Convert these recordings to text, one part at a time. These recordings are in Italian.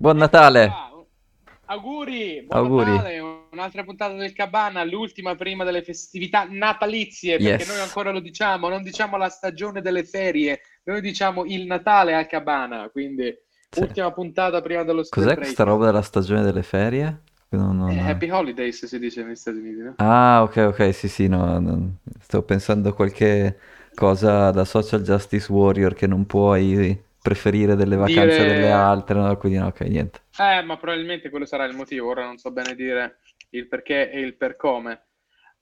Buon Natale! Ah, auguri, buon Auguri. Natale, un'altra puntata del Cabana, l'ultima prima delle festività natalizie, perché Yes. noi ancora lo diciamo, non diciamo la stagione delle ferie, noi diciamo il Natale al Cabana, quindi Sì. ultima puntata prima dello Cos'è break. questa roba della stagione delle ferie? Non- non- Eh, Happy Holidays si dice negli Stati Uniti, no? Ah, ok, ok, sì, sì, no, no. Sto pensando a qualche cosa da social justice warrior che non puoi preferire delle vacanze Dire- delle altre, no? Quindi no, ok, niente. Eh, ma probabilmente quello sarà il motivo, ora non so bene dire il perché e il per come.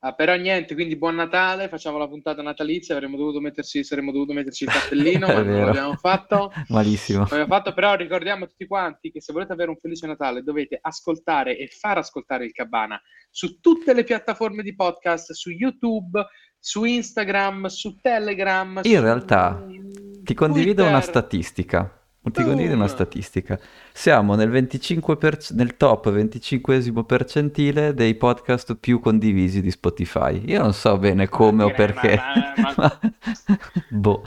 Ah, però niente, quindi buon Natale, facciamo la puntata natalizia, avremmo dovuto metterci, saremmo dovuti metterci il cappellino, ma non l'abbiamo fatto. Malissimo. L'abbiamo fatto, però ricordiamo a tutti quanti che se volete avere un felice Natale dovete ascoltare e far ascoltare il Cabana su tutte le piattaforme di podcast, su YouTube, su Instagram, su Telegram. In su realtà, Ti condivido una Twitter. statistica. Ti condivido una statistica. Siamo nel 25%, nel top 25 percentile dei podcast più condivisi di Spotify. Io non so bene come o perché. ma- ma- boh.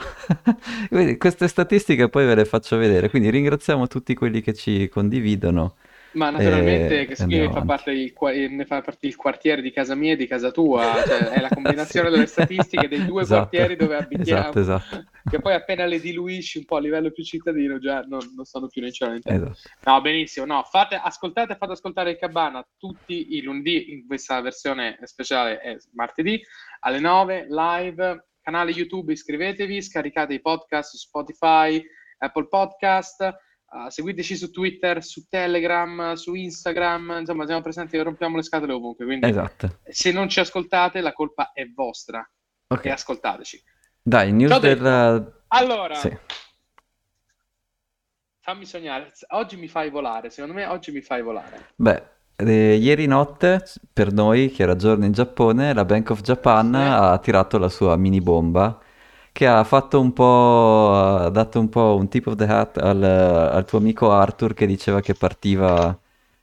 Quindi queste statistiche poi ve le faccio vedere. Quindi ringraziamo tutti quelli che ci condividono. Ma naturalmente E che andiamo fa parte il, eh, ne fa parte il quartiere di casa mia e di casa tua, cioè è la combinazione Sì. delle statistiche dei due Esatto. quartieri dove abitiamo, Esatto, esatto. che poi appena le diluisci un po' a livello più cittadino già non, non stanno più nei cielo Esatto. No, benissimo, no, fate, ascoltate e fate ascoltare il Cabana tutti i lunedì, in questa versione speciale è martedì, alle 9, live, canale YouTube, iscrivetevi, scaricate i podcast su Spotify, Apple Podcast, Uh, seguiteci su Twitter, su Telegram, su Instagram, insomma siamo presenti e rompiamo le scatole ovunque, quindi Esatto. se non ci ascoltate la colpa è vostra e Ok. ascoltateci. Dai, news del... Allora, Sì. fammi sognare, oggi mi fai volare, secondo me oggi mi fai volare. Beh, eh, ieri notte per noi, che era giorno in Giappone, la Bank of Japan Sì. ha tirato la sua mini bomba che ha fatto un po', ha dato un po' un tip of the hat al, al tuo amico Arthur che diceva che partiva,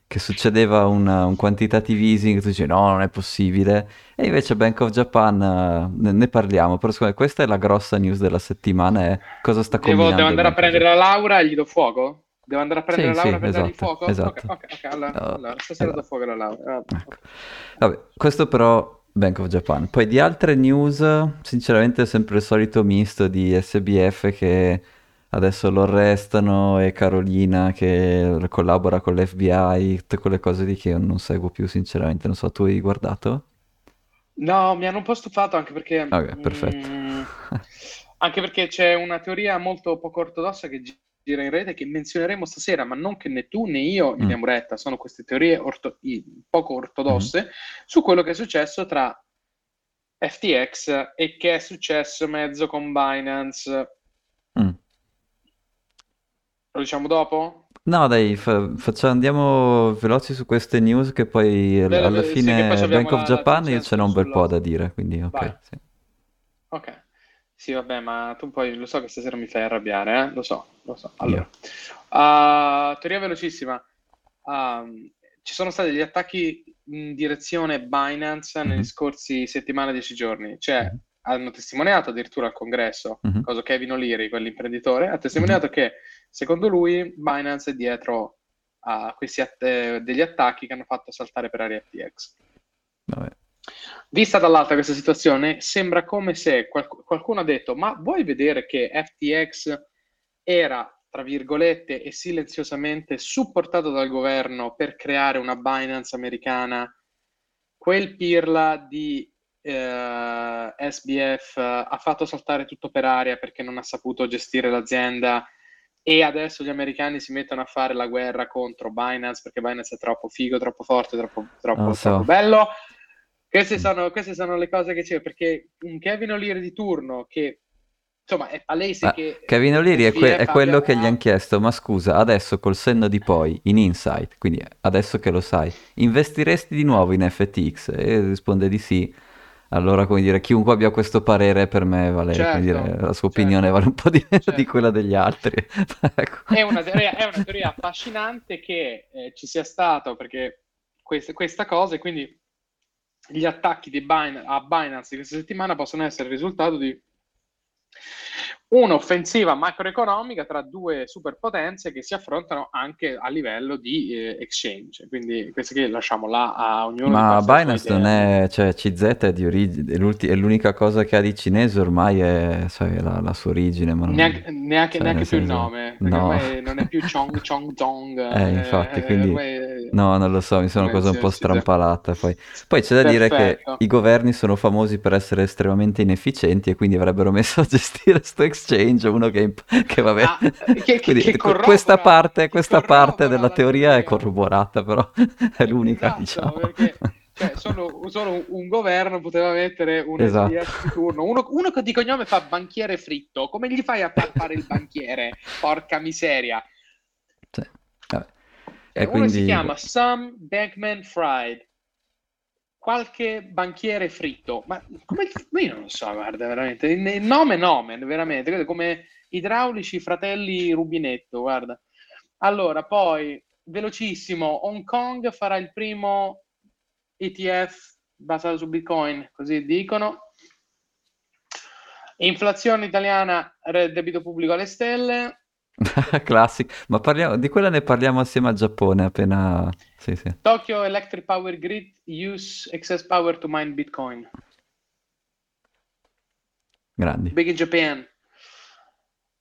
che succedeva una- un quantitative easing, tu dici no, non è possibile, e invece Bank of Japan eh, ne, ne parliamo, però secondo me questa è la grossa news della settimana, è cosa sta Devo, combinando devo andare a prendere la Laura e gli do fuoco? Devo andare a prendere Sì, la Laura sì, per dargli esatto, fuoco? esatto. Ok, ok, ok, allora, allora, stasera do esatto. fuoco alla Laura. Ah, Ecco. Vabbè, questo però Bank of Japan. Poi di altre news, sinceramente è sempre il solito misto di SBF che adesso lo arrestano e Carolina che collabora con l'FBI, tutte quelle cose lì che io non seguo più sinceramente. Non so, tu hai guardato? No, mi hanno un po' stufato anche perché... Ok, perfetto. mm, anche perché c'è una teoria molto poco ortodossa che gira in rete che menzioneremo stasera, ma non che né tu né io Mm. diamo retta, sono queste teorie orto- poco ortodosse su quello che è successo tra FTX e che è successo mezzo con Binance. Mm. Lo diciamo dopo? No, dai, fa- facciamo, andiamo veloci su queste news che poi Beh, alla sì, fine poi Bank of la- Japan la io ce n'ho un bel po' sulla- da dire, quindi ok. Sì. Ok. Sì, vabbè, ma tu poi lo so che stasera mi fai arrabbiare, eh? Lo so, lo so. Allora, ah, teoria velocissima. Um, ci sono stati degli attacchi in direzione Binance negli Mhm. scorsi settimane, dieci giorni. Cioè, Mhm. hanno testimoniato addirittura al congresso, Mhm. cosa Kevin O'Leary, quell'imprenditore, ha testimoniato che secondo lui Binance è dietro a questi att- eh, degli attacchi che hanno fatto saltare per aria FTX. Vabbè. Vista dall'alta questa situazione, sembra come se qualc- qualcuno ha detto: Ma vuoi vedere che FTX era, tra virgolette, e silenziosamente supportato dal governo per creare una Binance americana? Quel pirla di eh, SBF eh, ha fatto saltare tutto per aria perché non ha saputo gestire l'azienda e adesso gli americani si mettono a fare la guerra contro Binance perché Binance è troppo figo, troppo forte, troppo, troppo, so. troppo bello. Queste Mm. sono, queste sono le cose che c'è perché un Kevin O'Leary di turno che insomma è palese Ah, che Kevin O'Leary è, que- è quello abbia- che gli hanno chiesto, ma scusa, adesso col senno di poi, in Insight, quindi adesso che lo sai, investiresti di nuovo in FTX? E risponde di sì. Allora, come dire, chiunque abbia questo parere per me vale, Certo, dire, la sua certo. opinione vale un po' di meno di Certo. quella degli altri. Ecco. È una teoria, è una teoria affascinante che eh, ci sia stato perché questa, questa cosa e quindi gli attacchi Bin- a Binance di questa settimana possono essere il risultato di un'offensiva macroeconomica tra due superpotenze che si affrontano anche a livello di eh, exchange. Quindi questo che lasciamo là a ognuno. Ma Binance non è, cioè CZ è di origine, è, l'unica cosa che ha di cinese ormai è sai, la, la, sua origine. Ma non... Neanche, neanche, cioè, neanche più senso... il nome, no. non è più Chong Chong Dong. Eh, infatti, eh, quindi... Ormai... No, non lo so, mi sono una cosa un po' strampalata. Poi, poi c'è da Perfetto. dire che i governi sono famosi per essere estremamente inefficienti e quindi avrebbero messo a gestire sto exchange uno che che, vabbè. Ah, che, Quindi, che questa parte, questa parte della teoria è corroborata, però è l'unica, esatto, diciamo. Perché, cioè, solo, solo, un governo poteva mettere un esatto. di turno. Uno, uno, che di cognome fa banchiere fritto, come gli fai a far fare il banchiere? Porca miseria. Sì. E uno quindi... si chiama Sam Bankman Fried qualche banchiere fritto, ma come io non lo so, guarda, veramente nome nome, veramente, come idraulici fratelli rubinetto, guarda. Allora, poi velocissimo, Hong Kong farà il primo ETF basato su Bitcoin, così dicono. Inflazione italiana, debito pubblico alle stelle. Classico, ma parliamo, di quella ne parliamo assieme al Giappone appena... Sì, sì. Tokyo Electric Power Grid use excess power to mine Bitcoin. Grandi. Big in Japan.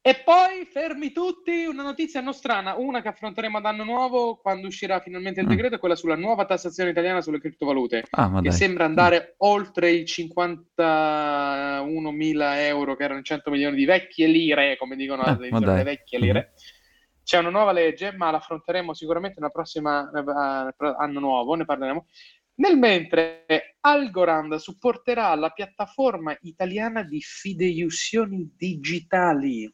E poi, fermi tutti, una notizia nostrana, una che affronteremo ad anno nuovo quando uscirà finalmente il mm. decreto, è quella sulla nuova tassazione italiana sulle criptovalute, ah, che dai. sembra andare mm. oltre i 51 mila euro, che erano 100 milioni di vecchie lire, come dicono ah, le, vecchie lire. Mm. C'è una nuova legge, ma la affronteremo sicuramente nella prossima uh, anno nuovo, ne parleremo. Nel mentre Algorand supporterà la piattaforma italiana di fideiussioni digitali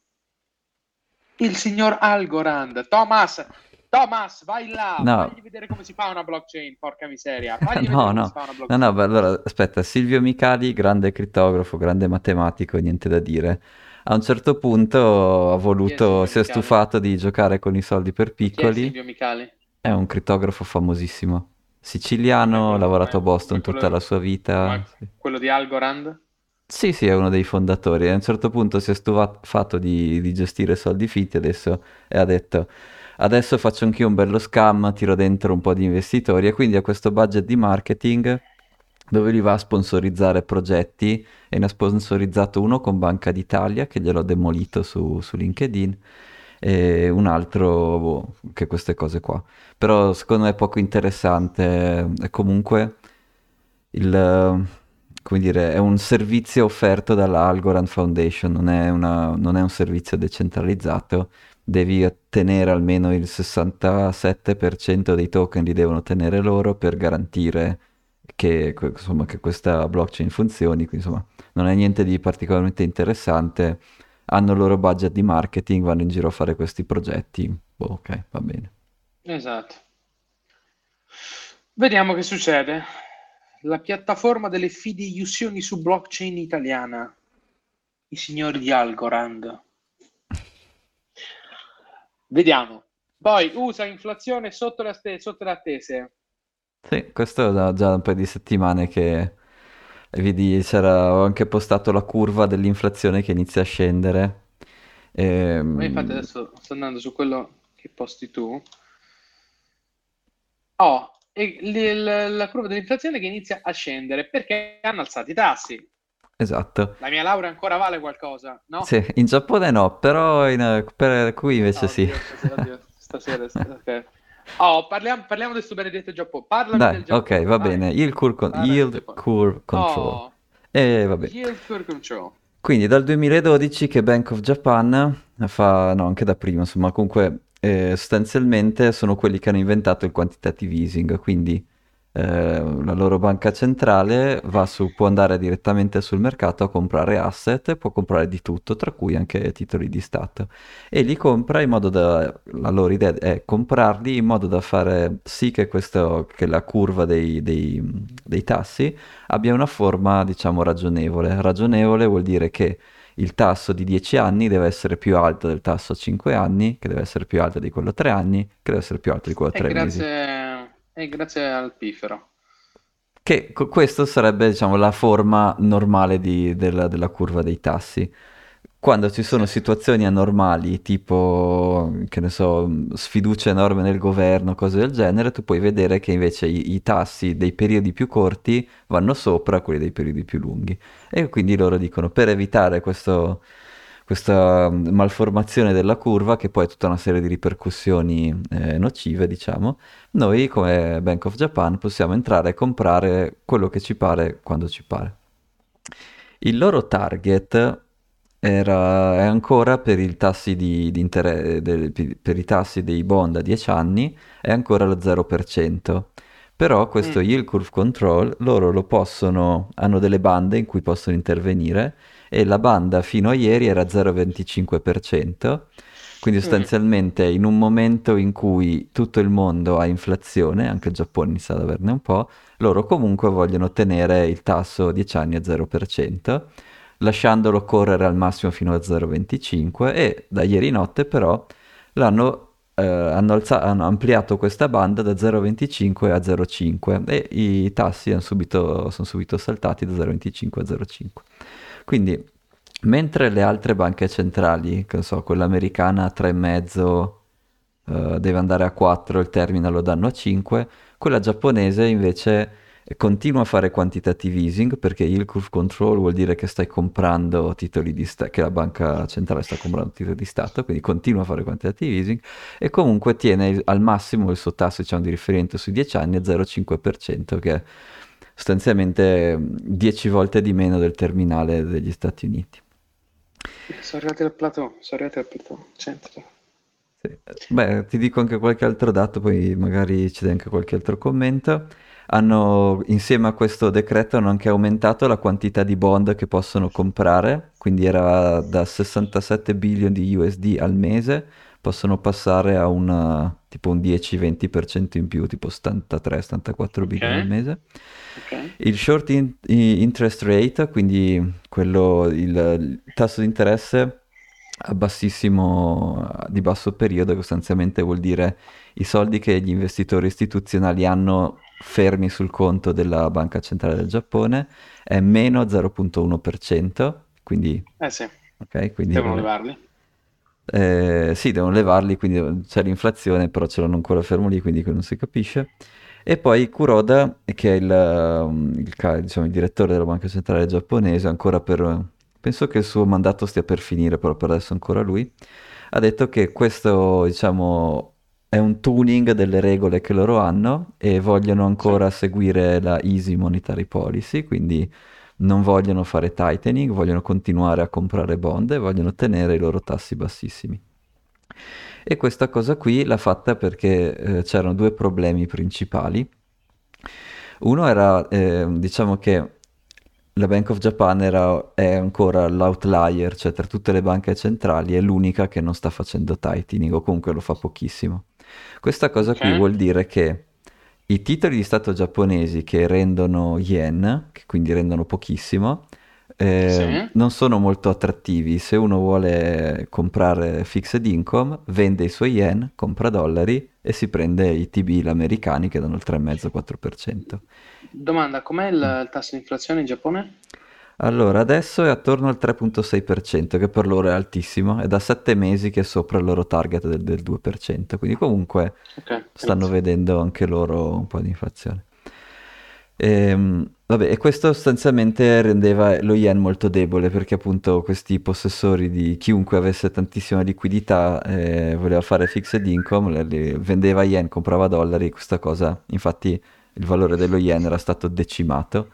il signor Algorand. Thomas, Thomas, vai là, no. fagli vedere come si fa una blockchain, porca miseria. Fagli no, no. no, no, beh, allora, aspetta, Silvio Micali, grande crittografo, grande matematico, niente da dire. A un certo punto ha voluto, si è stufato di giocare con i soldi per piccoli. Chi è Silvio Micali? È un crittografo famosissimo. Siciliano, ha lavorato a Boston tutta la sua vita. Quello di Algorand? Sì, sì, è uno dei fondatori. A un certo punto si è stufato di, di gestire soldi finti adesso e ha detto adesso faccio anch'io un bello scam, tiro dentro un po' di investitori e quindi ha questo budget di marketing dove li va a sponsorizzare progetti e ne ha sponsorizzato uno con Banca d'Italia che gliel'ho demolito su, su LinkedIn e un altro boh, che queste cose qua. Però secondo me è poco interessante, è comunque il come dire, è un servizio offerto dalla Algorand Foundation, non è, una, non è un servizio decentralizzato, devi ottenere almeno il 67% dei token li devono tenere loro per garantire che, insomma, che questa blockchain funzioni, quindi insomma non è niente di particolarmente interessante, hanno il loro budget di marketing, vanno in giro a fare questi progetti, boh, ok, va bene. Esatto. Vediamo che succede la piattaforma delle fideiussioni su blockchain italiana, i signori di Algorand. Vediamo. Poi USA inflazione sotto le, aste- sotto le attese. Sì, questo è da già un paio di settimane che vedi, c'era, ho anche postato la curva dell'inflazione che inizia a scendere. E... Ehm, Ma infatti adesso sto andando su quello che posti tu. Oh, e l- la curva dell'inflazione che inizia a scendere perché hanno alzato i tassi. Esatto. La mia laurea ancora vale qualcosa, no? Sì, in Giappone no, però in, per qui invece oh, sì. Oddio, oddio, stasera, ok. Oh, parliamo, parliamo del suo benedetto Giappone. Parlami Dai, Giappone. ok, va Vai. bene. Yield curve, con- yield curve control. Oh. E vabbè. Yield curve control. Quindi dal 2012 che Bank of Japan fa, no, anche da prima, insomma, comunque eh, sostanzialmente sono quelli che hanno inventato il quantitative easing, quindi eh, la loro banca centrale su, può andare direttamente sul mercato a comprare asset, può comprare di tutto, tra cui anche titoli di Stato, e li compra in modo da, la loro idea è comprarli in modo da fare sì che, questo, che la curva dei, dei, dei tassi abbia una forma, diciamo, ragionevole. Ragionevole vuol dire che il tasso di 10 anni deve essere più alto del tasso a 5 anni, che deve essere più alto di quello a 3 anni, che deve essere più alto di quello a 3 grazie, mesi. E grazie al pifero. Che questo sarebbe, diciamo, la forma normale di, della, della curva dei tassi. Quando ci sono situazioni anormali, tipo, che ne so, sfiducia enorme nel governo, cose del genere, tu puoi vedere che invece i, i tassi dei periodi più corti vanno sopra quelli dei periodi più lunghi. E quindi loro dicono, per evitare questo, questa malformazione della curva, che poi ha tutta una serie di ripercussioni eh, nocive, diciamo, noi come Bank of Japan possiamo entrare e comprare quello che ci pare quando ci pare. Il loro target era, è ancora per, i tassi di, di inter- del, per i tassi dei bond a 10 anni, è ancora lo 0%. Però questo Mm, yield curve control loro lo possono, hanno delle bande in cui possono intervenire e la banda fino a ieri era 0,25%, quindi mm, sostanzialmente in un momento in cui tutto il mondo ha inflazione, anche il Giappone inizia ad averne un po', loro comunque vogliono tenere il tasso 10 anni a 0%, lasciandolo correre al massimo fino a 0,25 e da ieri notte però l'hanno eh, hanno, alza- hanno ampliato questa banda da 0,25 a 0,5 e i tassi hanno subito, sono subito saltati da 0,25 a 0,5. Quindi, mentre le altre banche centrali, che so, quella americana a 3,5 eh, deve andare a 4, il terminal lo danno a 5, quella giapponese invece continua a fare quantitative easing perché yield curve control vuol dire che stai comprando titoli di Stato, che la banca centrale sta comprando titoli di Stato, quindi continua a fare quantitative easing e comunque tiene al massimo il suo tasso diciamo, di riferimento sui 10 anni a 0,5%, che è sostanzialmente 10 volte di meno del terminale degli Stati Uniti. Sono arrivati al plateau, sono arrivati al plateau, centro. Sì. Beh, ti dico anche qualche altro dato, poi magari ci dai anche qualche altro commento. Hanno, insieme a questo decreto, hanno anche aumentato la quantità di bond che possono comprare, quindi era da 67 billion di USD al mese, possono passare a una, tipo un 10-20% in più, tipo 73-74 Ok, billion al mese. ok. Il short in- interest rate, quindi quello, il, il tasso di interesse a bassissimo, di basso periodo, sostanzialmente vuol dire i soldi che gli investitori istituzionali hanno fermi sul conto della Banca Centrale del Giappone, è meno 0,1%, quindi, Eh sì, ok, quindi devono levarli. Eh, sì, devono levarli, quindi c'è l'inflazione, però ce l'hanno ancora fermo lì, quindi non si capisce. E poi Kuroda, che è il, um, il diciamo, il direttore della Banca Centrale giapponese, ancora per... Penso che il suo mandato stia per finire, però per adesso ancora lui, ha detto che questo, diciamo, è un tuning delle regole che loro hanno e vogliono Sì. ancora seguire la Easy Monetary Policy, quindi non vogliono fare tightening, vogliono continuare a comprare bond e vogliono tenere i loro tassi bassissimi. E questa cosa qui l'ha fatta perché eh, c'erano due problemi principali. Uno era, eh, diciamo che la Bank of Japan era, è ancora l'outlier, cioè tra tutte le banche centrali è l'unica che non sta facendo tightening o comunque lo fa pochissimo. Questa cosa Ok, qui vuol dire che i titoli di Stato giapponesi che rendono yen, che quindi rendono pochissimo, sì. eh, non sono molto attrattivi. Se uno vuole comprare fixed income, vende i suoi yen, compra dollari e si prende i TB americani che danno il 3,5-4%. Domanda, com'è il, il tasso di inflazione in Giappone? Allora, adesso è attorno al 3,6%, che per loro è altissimo, è da 7 mesi che è sopra il loro target del, del 2%, quindi comunque Ok, stanno grazie. vedendo anche loro un po' di inflazione. Ehm, vabbè, e questo sostanzialmente rendeva lo yen molto debole perché appunto questi possessori di chiunque avesse tantissima liquidità eh, voleva fare fixed income, vendeva yen, comprava dollari, questa cosa, infatti il valore dello yen era stato decimato.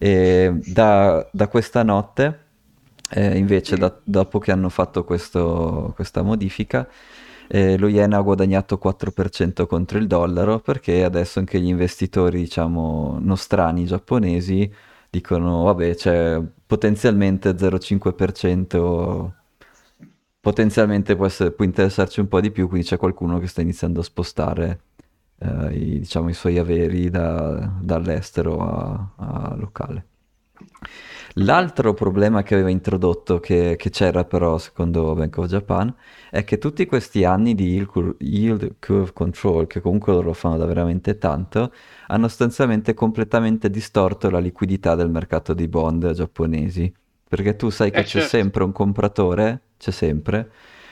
Da, da questa notte, eh, invece, da- dopo che hanno fatto questo- questa modifica, eh, lo yen ha guadagnato 4% contro il dollaro perché adesso anche gli investitori, diciamo, nostrani giapponesi dicono, vabbè, c'è potenzialmente 0,5%, potenzialmente può, essere- può interessarci un po' di più, quindi c'è qualcuno che sta iniziando a spostare eh, i, diciamo, i suoi averi da- dall'estero a, a locale. L'altro problema che aveva introdotto, che, che c'era però secondo Bank of Japan, è che tutti questi anni di yield cur- yield curve control, che comunque loro lo fanno da veramente tanto, hanno sostanzialmente completamente distorto la liquidità del mercato dei bond giapponesi. perché tu sai che Eh c'è certo. sempre un compratore, c'è sempre,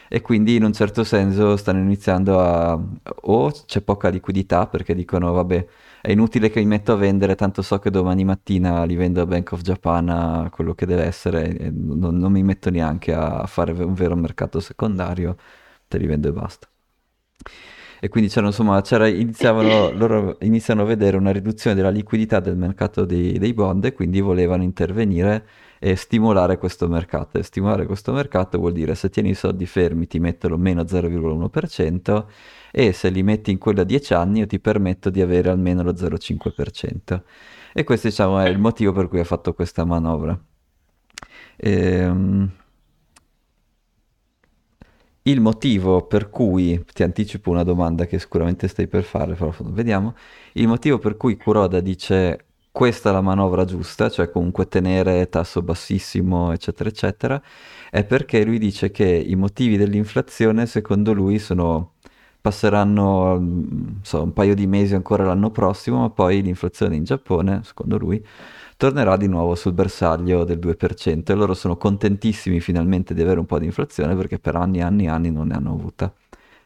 e quindi in un certo senso stanno iniziando a... o c'è poca liquidità perché dicono vabbè è inutile che mi metto a vendere, tanto so che domani mattina li vendo a Bank of Japan a quello che deve essere, non, non mi metto neanche a fare un vero mercato secondario, te li vendo e basta. E quindi c'era, insomma, c'era, iniziavano, loro iniziano a vedere una riduzione della liquidità del mercato dei, dei bond e quindi volevano intervenire e stimolare questo mercato. E stimolare questo mercato vuol dire se tieni i soldi fermi ti metto lo meno 0,1% e se li metti in quello a 10 anni io ti permetto di avere almeno lo 0,5%. E questo diciamo è il motivo per cui ha fatto questa manovra. Ehm... Il motivo per cui, ti anticipo una domanda che sicuramente stai per fare, però vediamo, il motivo per cui Kuroda dice questa è la manovra giusta, cioè comunque tenere tasso bassissimo, eccetera, eccetera, è perché lui dice che i motivi dell'inflazione secondo lui sono passeranno mm, so, un paio di mesi ancora l'anno prossimo, ma poi l'inflazione in Giappone, secondo lui, tornerà di nuovo sul bersaglio del 2% e loro sono contentissimi finalmente di avere un po' di inflazione perché per anni e anni e anni non ne hanno avuta.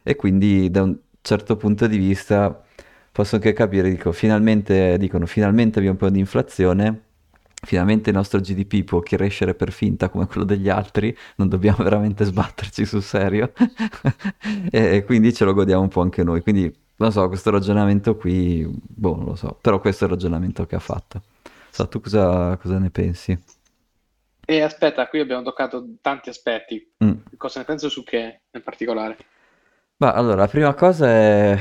E quindi da un certo punto di vista posso anche capire, dico, finalmente, dicono, finalmente abbiamo un po' di inflazione, finalmente il nostro GDP può crescere per finta come quello degli altri, non dobbiamo veramente sbatterci sul serio e, e quindi ce lo godiamo un po' anche noi. Quindi non so, questo ragionamento qui, boh, non lo so, però questo è il ragionamento che ha fatto. So, tu cosa, cosa ne pensi? E aspetta, qui abbiamo toccato tanti aspetti. Mm. Cosa ne penso su che in particolare? Ma allora, la prima cosa è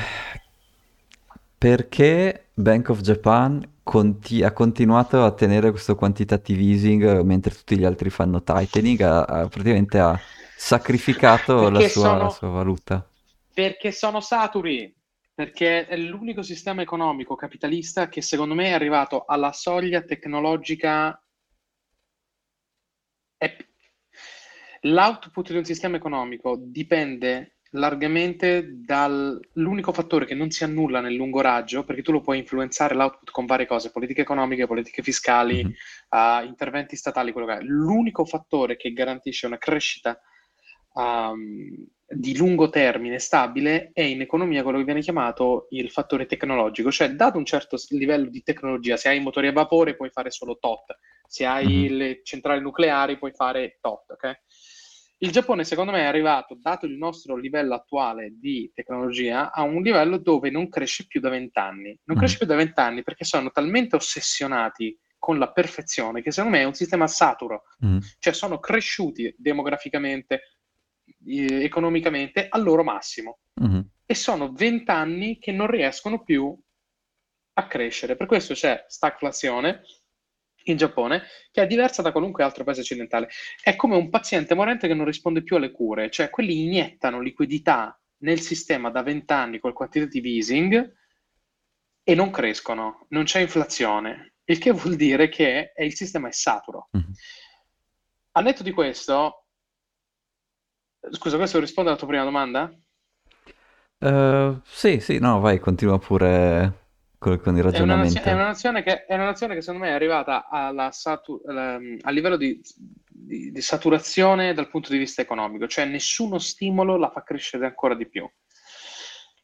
perché Bank of Japan conti- ha continuato a tenere questo quantitative easing mentre tutti gli altri fanno tightening, ha, ha- praticamente ha sacrificato la sua, la sono, sua valuta. perché sono saturi, perché è l'unico sistema economico capitalista che secondo me è arrivato alla soglia tecnologica. È- L'output di un sistema economico dipende largamente dall'unico fattore che non si annulla nel lungo raggio, perché tu lo puoi influenzare l'output con varie cose, politiche economiche, politiche fiscali, Mhm. uh, interventi statali, quello che è. L'unico fattore che garantisce una crescita um, di lungo termine stabile è in economia quello che viene chiamato il fattore tecnologico, cioè dato un certo livello di tecnologia, se hai motori a vapore puoi fare solo tot, se hai Mhm. le centrali nucleari puoi fare tot, ok? Il Giappone, secondo me, è arrivato, dato il nostro livello attuale di tecnologia, a un livello dove non cresce più da vent'anni. Non cresce più da vent'anni perché sono talmente ossessionati con la perfezione che secondo me è un sistema saturo. Mhm. Cioè sono cresciuti demograficamente, eh, economicamente al loro massimo. Mhm. E sono vent'anni che non riescono più a crescere. Per questo c'è stagflazione in Giappone, che è diversa da qualunque altro paese occidentale. È come un paziente morente che non risponde più alle cure, cioè quelli iniettano liquidità nel sistema da vent'anni col quantitative easing e non crescono, non c'è inflazione, il che vuol dire che è- il sistema è saturo. Mhm. Al netto di questo, scusa, questo risponde alla tua prima domanda? Eh, sì, sì, no, vai, continua pure con, con il È una, nazio- è ragionamento. una nazione che, è una nazione che secondo me è arrivata alla satu- alla- al livello di, di- di saturazione dal punto di vista economico, cioè nessuno stimolo la fa crescere ancora di più.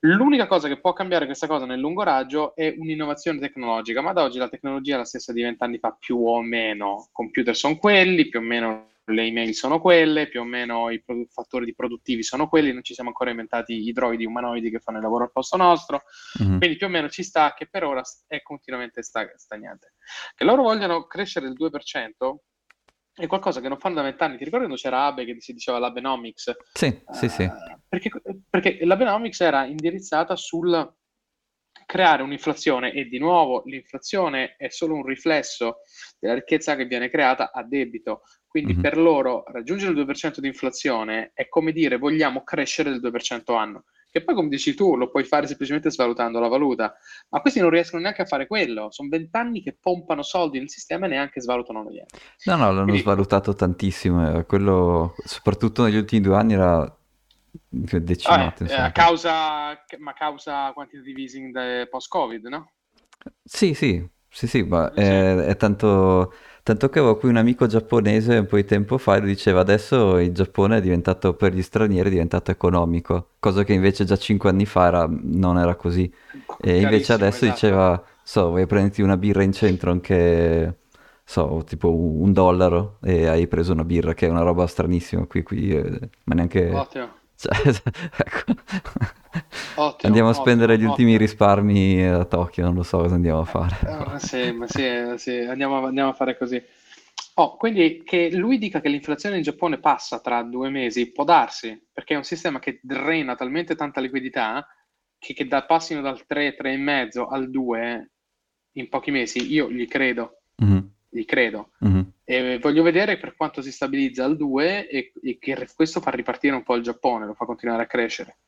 L'unica cosa che può cambiare questa cosa nel lungo raggio è un'innovazione tecnologica, ma ad oggi la tecnologia è la stessa di vent'anni fa più o meno. Computer sono quelli, più o meno le email sono quelle, più o meno i produ- fattori di produttivi sono quelli, non ci siamo ancora inventati i droidi umanoidi che fanno il lavoro al posto nostro. Mhm. Quindi più o meno ci sta che per ora è continuamente sta- stagnante. Che loro vogliano crescere del 2% è qualcosa che non fanno da vent'anni. Ti ricordi quando c'era Abe che si diceva l'Abenomics? Sì, sì, sì. Eh, perché, perché l'Abenomics era indirizzata sul creare un'inflazione e di nuovo l'inflazione è solo un riflesso della ricchezza che viene creata a debito. Quindi Mhm. per loro raggiungere il 2% di inflazione è come dire vogliamo crescere del 2% anno. Che poi, come dici tu, lo puoi fare semplicemente svalutando la valuta, ma questi non riescono neanche a fare quello. Sono vent'anni che pompano soldi nel sistema e neanche svalutano niente. No, no, l'hanno Quindi, svalutato tantissimo, eh, quello, soprattutto negli ultimi due anni era vabbè, decimato, eh, a causa, ma causa quantitative easing post-Covid, no? Sì, sì, Sì, sì, ma Sì. è, è tanto, tanto che avevo qui un amico giapponese un po' di tempo fa e diceva adesso il Giappone è diventato per gli stranieri, è diventato economico, cosa che invece già cinque anni fa era- non era così. E invece adesso esatto. diceva, so, vuoi prenderti una birra in centro anche, so, tipo un dollaro e hai preso una birra, che è una roba stranissima qui, qui, eh, ma neanche... Ottimo, Cioè, ecco. ottimo, Andiamo a spendere ottimo, gli ultimi ottimo. risparmi a Tokyo, non lo so cosa andiamo a fare. Eh, sì, ma sì, sì, andiamo, andiamo a fare così. Oh, quindi che lui dica che l'inflazione in Giappone passa tra due mesi, può darsi, perché è un sistema che drena talmente tanta liquidità che, che da, passino dal 3, 3,5 al 2 in pochi mesi, io gli credo, Mhm, gli credo. mhm. E voglio vedere per quanto si stabilizza al 2 e, e che questo fa ripartire un po' il Giappone, lo fa continuare a crescere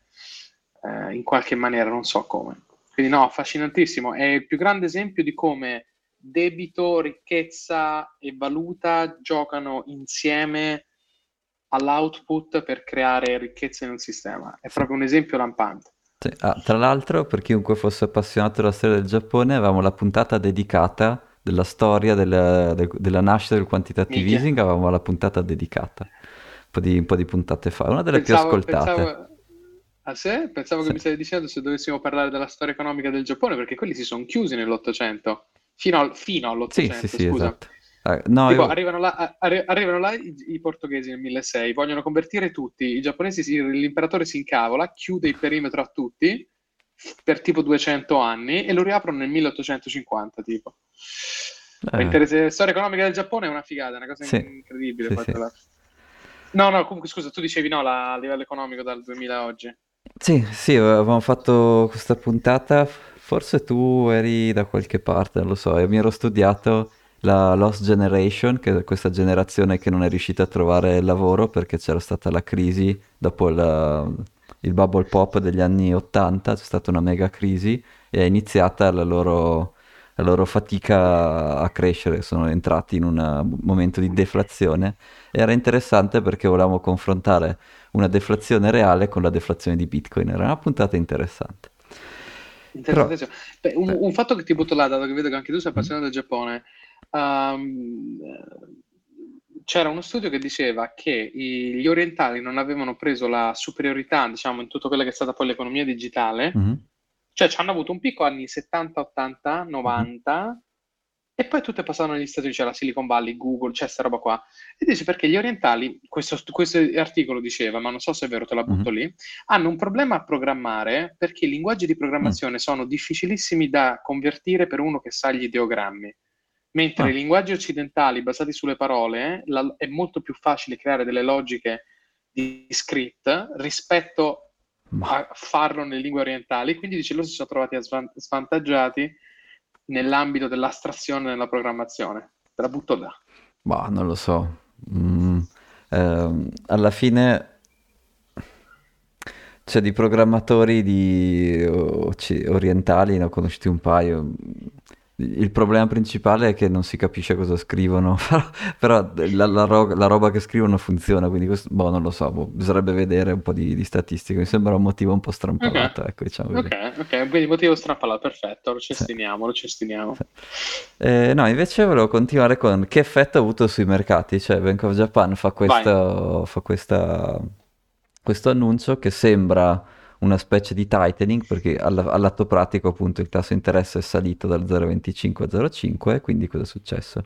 eh, in qualche maniera, non so come. Quindi no, affascinantissimo. È il più grande esempio di come debito, ricchezza e valuta giocano insieme all'output per creare ricchezza in un sistema. È proprio un esempio lampante. Ah, tra l'altro, per chiunque fosse appassionato della storia del Giappone, avevamo la puntata dedicata della storia del- del- della nascita del quantitative easing, avevamo la puntata dedicata, un po' di, un po' di puntate fa, una delle più Pensavo, ascoltate. pensavo, a sé, pensavo che Sì. mi stavi dicendo se dovessimo parlare della storia economica del Giappone, perché quelli si sono chiusi nell'Ottocento, fino, al- fino Sì, sì, all'Ottocento, sì, scusa. esatto. Ah, no, Tipo, io... arrivano là, arri- arrivano là i, i portoghesi nel 1600, vogliono convertire tutti, i giapponesi, si- l'imperatore si incavola, chiude il perimetro a tutti per tipo 200 anni e lo riaprono nel 1850, tipo. Eh, L'interesse- storia economica del Giappone è una figata, è una cosa sì, incredibile. sì, sì. l'altro. No, no, comunque scusa, tu dicevi no, la- a livello economico dal 2000 a oggi. Sì, sì, avevamo fatto questa puntata, forse tu eri da qualche parte, non lo so, e mi ero studiato la Lost Generation, che è questa generazione che non è riuscita a trovare lavoro perché c'era stata la crisi dopo il, il bubble pop degli anni 80, c'è stata una mega crisi e è iniziata la loro, la loro fatica a crescere, sono entrati in un uh, momento di deflazione. Era interessante perché volevamo confrontare una deflazione reale con la deflazione di Bitcoin. Era una puntata interessante. Però. Beh, un, eh, un fatto che ti butto là, dato che vedo che anche tu sei mm, appassionato del Giappone, ehm, c'era uno studio che diceva che gli orientali non avevano preso la superiorità, diciamo, in tutto quello che è stata poi l'economia digitale, mhm, cioè ci hanno avuto un picco anni 70, 80, mhm, 90 e poi tutte passavano negli Stati Uniti, c'era Silicon Valley, Google, c'è sta roba qua. E dice perché gli orientali, questo, questo articolo diceva, ma non so se è vero, te la butto mhm, lì, hanno un problema a programmare perché i linguaggi di mm. programmazione sono difficilissimi da convertire per uno che sa gli ideogrammi. Mentre i Ah, linguaggi occidentali basati sulle parole la- è molto più facile creare delle logiche di script rispetto a farlo nelle lingue orientali. Quindi dice loro si sono trovati a svan- svantaggiati nell'ambito dell'astrazione nella programmazione. Te la butto là. ma non lo so. Mm, ehm, alla fine Cioè, di programmatori di occi- orientali ne ho conosciuti un paio. Il problema principale è che non si capisce cosa scrivono, però, la, la ro- la roba che scrivono funziona, quindi questo, boh, non lo so, boh, bisognerebbe vedere un po' di, di statistiche. Mi sembra un motivo un po' strampalato, Ok, ecco, diciamo ok, ok. Quindi motivo strampalato, perfetto, lo Sì. cestiniamo, lo cestiniamo. Sì. Eh, no, invece volevo continuare con che effetto ha avuto sui mercati. Cioè, Bank of Japan fa questo, fa questa- questo annuncio che sembra una specie di tightening, perché alla- all'atto pratico, appunto, il tasso interesse è salito dal 0,25 a 0,5, quindi cosa è successo?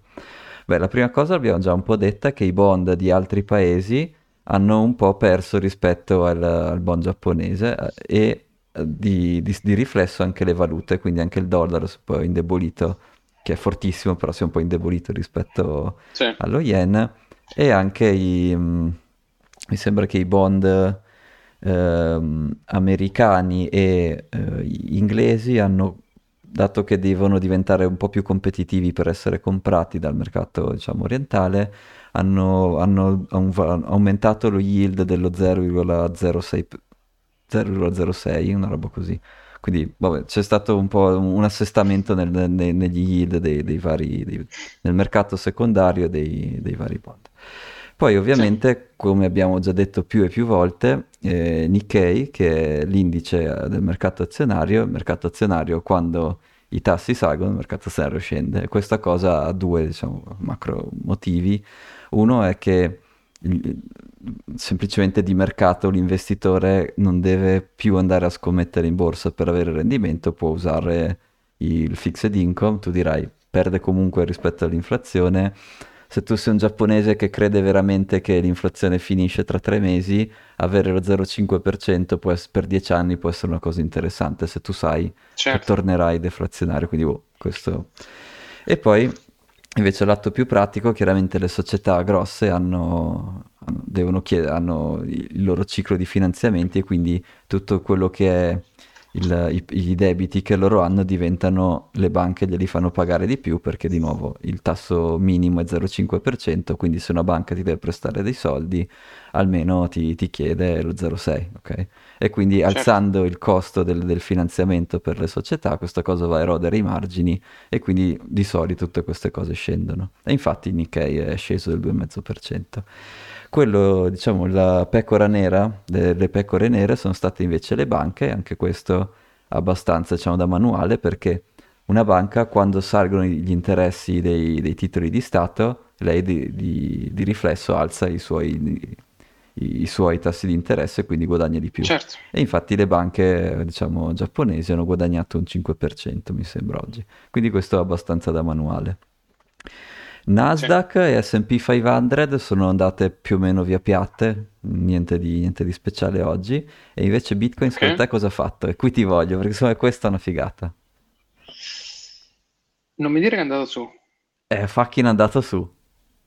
Beh, la prima cosa l'abbiamo già un po' detta, che i bond di altri paesi hanno un po' perso rispetto al, al bond giapponese eh, e eh, di, di- di riflesso anche le valute, quindi anche il dollaro si è un po' indebolito, che è fortissimo, però si è un po' indebolito rispetto Sì. allo yen e anche i, mm, mi sembra che i bond americani e eh, inglesi hanno, dato che devono diventare un po' più competitivi per essere comprati dal mercato, diciamo, orientale, hanno, hanno aum- aumentato lo yield dello 0,06, 0,06, una roba così. Quindi vabbè, c'è stato un po' un assestamento nel- ne- negli yield dei, dei vari, dei- nel mercato secondario dei, dei vari bond. Poi ovviamente, come abbiamo già detto più e più volte, eh, Nikkei, che è l'indice eh, del mercato azionario, il mercato azionario quando i tassi salgono, il mercato azionario scende. Questa cosa ha due, diciamo, macro motivi. Uno è che semplicemente di mercato l'investitore non deve più andare a scommettere in borsa per avere rendimento, può usare il fixed income, tu dirai perde comunque rispetto all'inflazione. Se tu sei un giapponese che crede veramente che l'inflazione finisce tra tre mesi, avere lo 0,5% può essere, per dieci anni può essere una cosa interessante se tu sai certo. che tornerai deflazionario. Quindi oh, questo... E poi invece l'atto più pratico, chiaramente le società grosse hanno, hanno, chied- hanno il loro ciclo di finanziamenti e quindi tutto quello che è il, i, i, debiti che loro hanno diventano, le banche glieli fanno pagare di più perché di nuovo il tasso minimo è 0,5%, quindi se una banca ti deve prestare dei soldi almeno ti, ti chiede lo 0,6%, ok? E quindi certo. alzando il costo del, del, finanziamento per le società questa cosa va a erodere i margini e quindi di solito tutte queste cose scendono. E infatti il Nikkei è sceso del 2,5% quello, diciamo, la pecora nera, le, le pecore nere sono state invece le banche, anche questo abbastanza, diciamo, da manuale, perché una banca quando salgono gli interessi dei, dei titoli di Stato, lei di, di, di riflesso alza i suoi, i, i suoi, tassi di interesse e quindi guadagna di più. Certo. E infatti le banche, diciamo, giapponesi hanno guadagnato un 5%, mi sembra oggi. Quindi questo è abbastanza da manuale. Nasdaq e SP 500 sono andate più o meno via piatte, niente di, niente di speciale oggi, e invece Bitcoin okay. secondo te cosa ha fatto? E qui ti voglio, perché secondo me questa è una figata. Non mi dire che è andato su. È fucking andato su.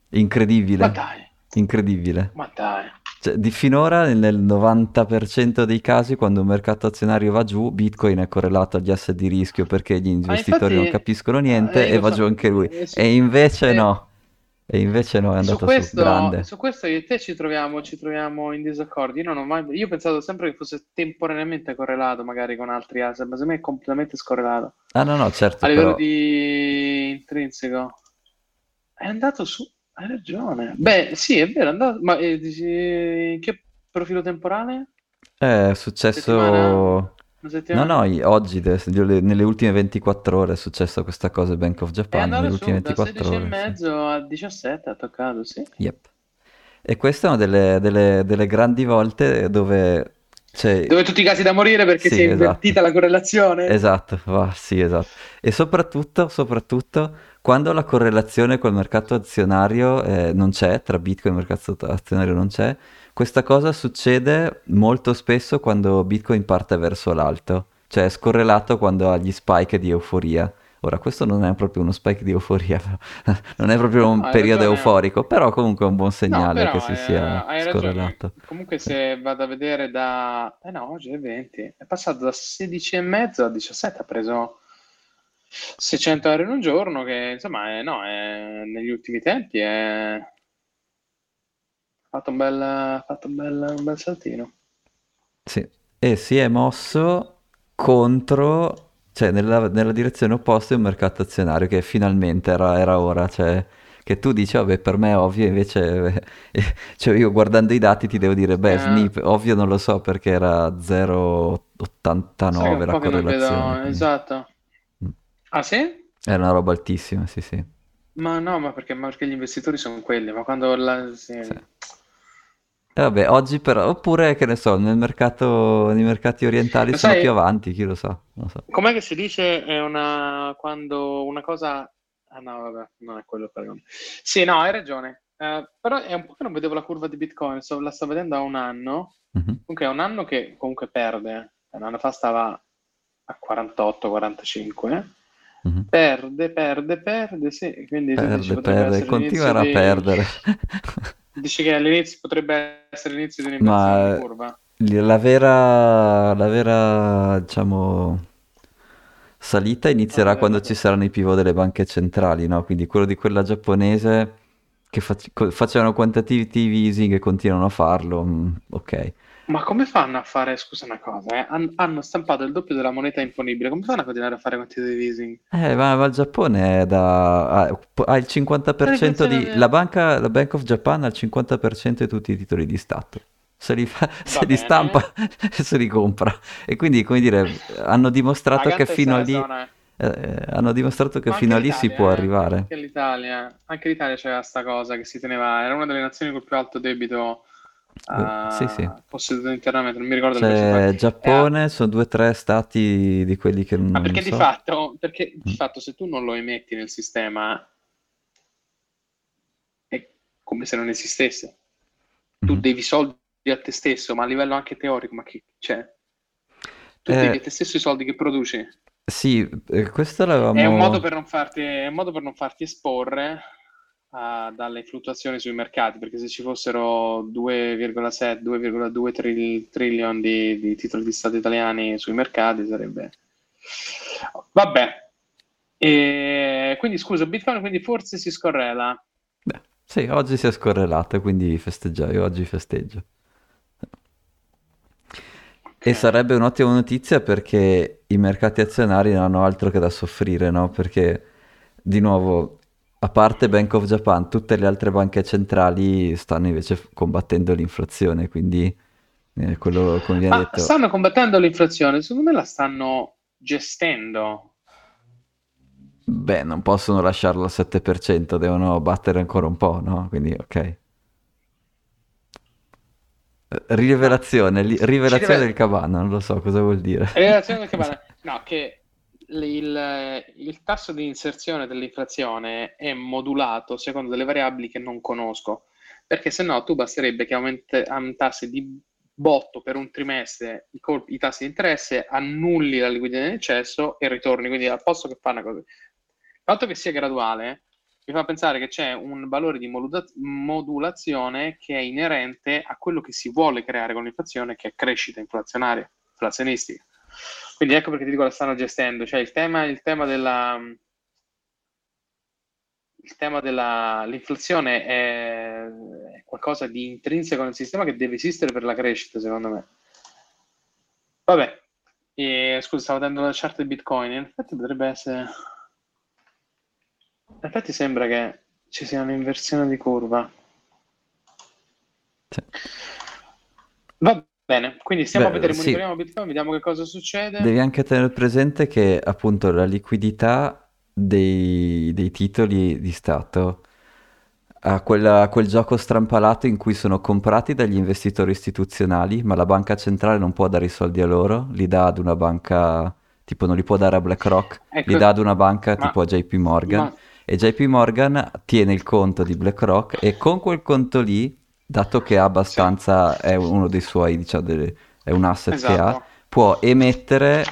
Incredibile. Ma dai. Incredibile. Ma dai. Cioè, di finora nel 90% dei casi quando un mercato azionario va giù, Bitcoin è correlato agli asset di rischio perché gli investitori infatti, non capiscono niente eh, e va so. giù anche lui. Eh, sì. E invece eh, no. E invece no, è andato su, questo, su grande. Su questo io e te ci troviamo, ci troviamo in disaccordo. Io non ho mai... Io ho pensato sempre che fosse temporaneamente correlato magari con altri asset, ma secondo me è completamente scorrelato. Ah no, no, certo. A livello però... di intrinseco. È andato su... Hai ragione. Beh, sì, è vero, è andato... ma eh, dici, in che profilo temporale? È successo... No, no, oggi, nelle ultime 24 ore è successa questa cosa Bank of Japan. Nelle ultime su, 24 da 16 ore, e mezzo sì. a 17 ha toccato, sì. Yep. E queste sono delle, delle, delle grandi volte dove cioè, Dove tutti i casi da morire perché sì, si è esatto. invertita la correlazione. Esatto, va, sì, esatto. E soprattutto, soprattutto, quando la correlazione col mercato azionario eh, non c'è, tra Bitcoin e mercato azionario non c'è, questa cosa succede molto spesso quando Bitcoin parte verso l'alto, cioè è scorrelato quando ha gli spike di euforia. Ora, questo non è proprio uno spike di euforia, non è proprio un no, periodo ragione. euforico, però comunque è un buon segnale no, che si sia scorrelato. Ragione. Comunque se vado a vedere da... Eh no, oggi è 20, è passato da 16,5 a 17, ha preso 600 euro in un giorno, che insomma, è, no, è, negli ultimi tempi è fatto un bel, fatto un bel, un bel saltino. Sì, e si è mosso contro, cioè nella, nella direzione opposta di un mercato azionario che finalmente era, era ora, cioè che tu dici, vabbè, per me è ovvio, invece, eh, cioè io guardando i dati ti devo dire, beh, eh. Snip, ovvio non lo so perché era 0,89 la correlazione. Vedo, esatto. Ah sì? Era una roba altissima, sì sì. Ma no, ma perché, ma perché gli investitori sono quelli, ma quando la... sì. Sì. E vabbè, oggi però, oppure che ne so, nel mercato, nei mercati orientali Ma sono sai, più avanti, chi lo sa, so. Com'è che si dice è una, quando una cosa... Ah no, vabbè, non è quello il paragone. Sì, no, hai ragione. Uh, però è un po' che non vedevo la curva di Bitcoin, so, la sto vedendo da un anno. Mm-hmm. Comunque è un anno che comunque perde. Un anno fa stava a 48-45 Mm-hmm. Perde, perde, perde, sì. Quindi perde, perde, continuerà di... a perdere. Dici che all'inizio potrebbe essere l'inizio di un'inversione di curva? La vera, la vera, diciamo, salita inizierà ah, quando ci saranno i pivot delle banche centrali, no? Quindi quello di quella giapponese che fac- facevano quantitative easing e continuano a farlo, mm, ok. Ma come fanno a fare, scusa una cosa, eh? Han- hanno stampato il doppio della moneta imponibile, come fanno a continuare a fare quantitative easing? Eh, ma, ma il Giappone è da... ha, ha il 50% di... La, banca, la Bank of Japan ha il 50% di tutti i titoli di Stato. Se li, fa, se li stampa, se li compra. E quindi, come dire, hanno dimostrato che fino a lì... Eh, hanno dimostrato che fino a lì si può eh. arrivare. Anche l'Italia, anche l'Italia c'era sta cosa che si teneva, era una delle nazioni col più alto debito Eh, Sì, sì. eh, posseduto internamente, non mi ricordo le C'è percentuali. E ha- Giappone, sono due o tre stati di quelli che ma non perché di so. fatto, perché di Mm. fatto se tu non lo emetti nel sistema è come se non esistesse. Tu Mhm. devi soldi a te stesso, ma a livello anche teorico, ma che c'è? Tu Eh, devi a te stesso i soldi che produci. sì, eh, questo È un modo l'avevamo... per non farti, è un modo per non farti esporre ah, dalle fluttuazioni sui mercati, perché se ci fossero 2,7, 2,2 tri- trillion di, di titoli di Stato italiani sui mercati sarebbe... Vabbè, e quindi scusa, Bitcoin quindi forse si scorrela. Beh, sì, oggi si è scorrelato, quindi festeggiai, io oggi festeggio. E sarebbe un'ottima notizia perché i mercati azionari non hanno altro che da soffrire, no? Perché, di nuovo, a parte Bank of Japan, tutte le altre banche centrali stanno invece combattendo l'inflazione, quindi eh, quello, come viene Ma detto, stanno combattendo l'inflazione, secondo me la stanno gestendo. beh, non possono lasciarlo al 7%, devono battere ancora un po', no? Quindi, ok. Rivelazione, li- rivelazione del cabana, non lo so cosa vuol dire. E relazione del cabana, no, che il, il tasso di inserzione dell'inflazione è modulato secondo delle variabili che non conosco, perché se no tu basterebbe che aument- aumentassi di botto per un trimestre i, colpi- i tassi di interesse, annulli la liquidità in eccesso e ritorni, quindi al posto che fa una cosa. Il fatto che sia graduale mi fa pensare che c'è un valore di modula- modulazione che è inerente a quello che si vuole creare con l'inflazione, che è crescita inflazionaria, inflazionistica. Quindi ecco perché ti dico la stanno gestendo, cioè il tema, il tema della il tema dell'inflazione è, è qualcosa di intrinseco nel sistema che deve esistere per la crescita, secondo me. Vabbè, e, scusa, stavo vedendo la chart di Bitcoin, in effetti potrebbe essere... In effetti sembra che ci sia un'inversione di curva. Sì. Va bene, quindi stiamo a Beh, vedere, sì, monitoriamo Bitcoin, vediamo che cosa succede. devi anche tenere presente che appunto la liquidità dei, dei titoli di Stato ha quella- quel gioco strampalato in cui sono comprati dagli investitori istituzionali, ma la banca centrale non può dare i soldi a loro, li dà ad una banca, tipo non li può dare a BlackRock, li Ecco, dà ad una banca ma, tipo a JP Morgan ma e JP Morgan tiene il conto di BlackRock e con quel conto lì, dato che ha sì, abbastanza, è uno dei suoi, diciamo, delle- è un asset che ha, esatto. può emettere,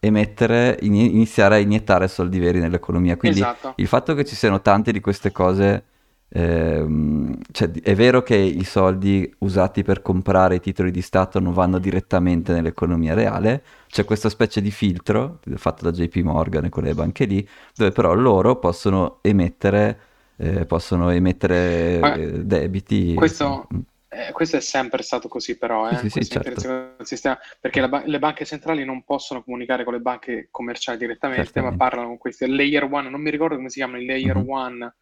emettere, in- iniziare a iniettare soldi veri nell'economia. Quindi Esatto. il fatto che ci siano tante di queste cose, ehm, cioè, è vero che i soldi usati per comprare i titoli di Stato non vanno direttamente nell'economia reale, c'è questa specie di filtro fatto da JP Morgan e quelle banche lì, dove però loro possono emettere, eh, possono emettere Ma eh, debiti. questo, eh, questo è sempre stato così, però, eh, sì, sì, certo, sistema, perché ba- le banche centrali non possono comunicare con le banche commerciali direttamente, ma certamente. parlano con questi layer one, non mi ricordo come si chiamano, i layer Mhm, one,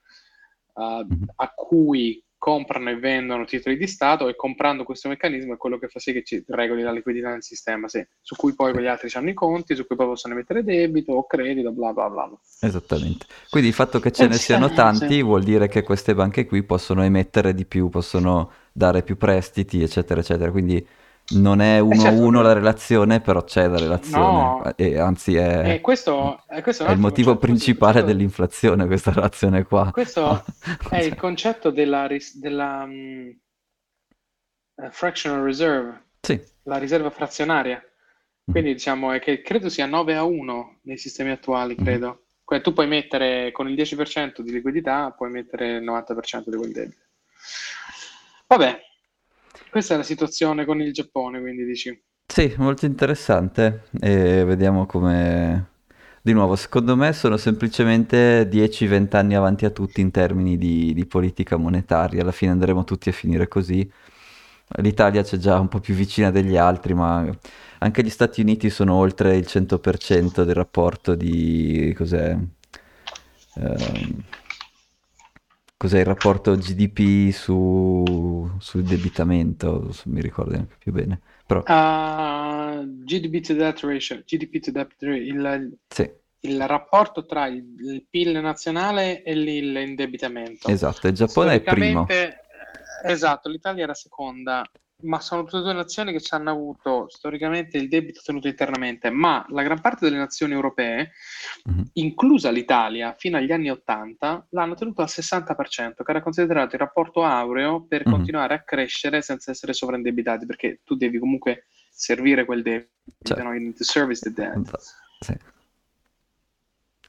uh, mhm. a cui comprano e vendono titoli di Stato e comprando questo meccanismo è quello che fa sì che ci regoli la liquidità nel sistema, sì, su cui poi quegli altri hanno i conti, su cui poi possono emettere debito o credito, bla bla bla. Esattamente. Quindi il fatto che ce Eh, ne sì, siano sì. tanti vuol dire che queste banche qui possono emettere di più, possono dare più prestiti, eccetera, eccetera. Quindi non è Eh, uno a certo, uno la relazione, però c'è la relazione no, e anzi è, e questo, eh, questo è il motivo concetto, così, principale questo... dell'inflazione, questa relazione qua. Questo è il Cioè, concetto della, ris- della mm, eh, fractional reserve, sì. la riserva frazionaria. Mhm, Quindi diciamo è che credo sia 9 a 1 nei sistemi attuali, mhm. credo. Que- tu puoi mettere con il 10% di liquidità, puoi mettere il 90% di quel debito. Vabbè, questa è la situazione con il Giappone, quindi dici. Sì, molto interessante e vediamo come... Di nuovo, secondo me sono semplicemente 10-20 anni avanti a tutti in termini di, di politica monetaria, alla fine andremo tutti a finire così. L'Italia c'è già un po' più vicina degli altri, ma anche gli Stati Uniti sono oltre il 100% del rapporto di... cos'è? Ehm, cos'è il rapporto GDP su, sul debitamento? Non mi ricordo neanche più bene, però... Uh, GDP to debt ratio, GDP to debt ratio, il, Sì, il rapporto tra il, il PIL nazionale e l'indebitamento. Esatto, il Giappone è primo. Esatto, l'Italia era seconda, ma sono tutte e due nazioni che ci hanno avuto storicamente il debito tenuto internamente, ma la gran parte delle nazioni europee, mm-hmm. inclusa l'Italia, fino agli anni 80, l'hanno tenuto al 60%, che era considerato il rapporto aureo per mm-hmm. continuare a crescere senza essere sovraindebitati, perché tu devi comunque servire quel debito, cioè, no? service the debt. Sì.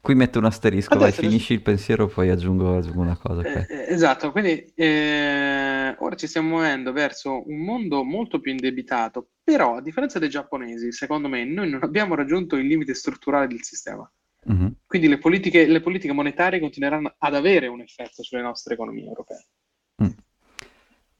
Qui metto un asterisco, Adesso vai, finisci il pensiero, poi aggiungo, aggiungo una cosa. Okay. Eh, eh, esatto, quindi eh, ora ci stiamo muovendo verso un mondo molto più indebitato, però a differenza dei giapponesi, secondo me, noi non abbiamo raggiunto il limite strutturale del sistema. Mm-hmm. Quindi le politiche, le politiche, monetarie continueranno ad avere un effetto sulle nostre economie europee. Mm.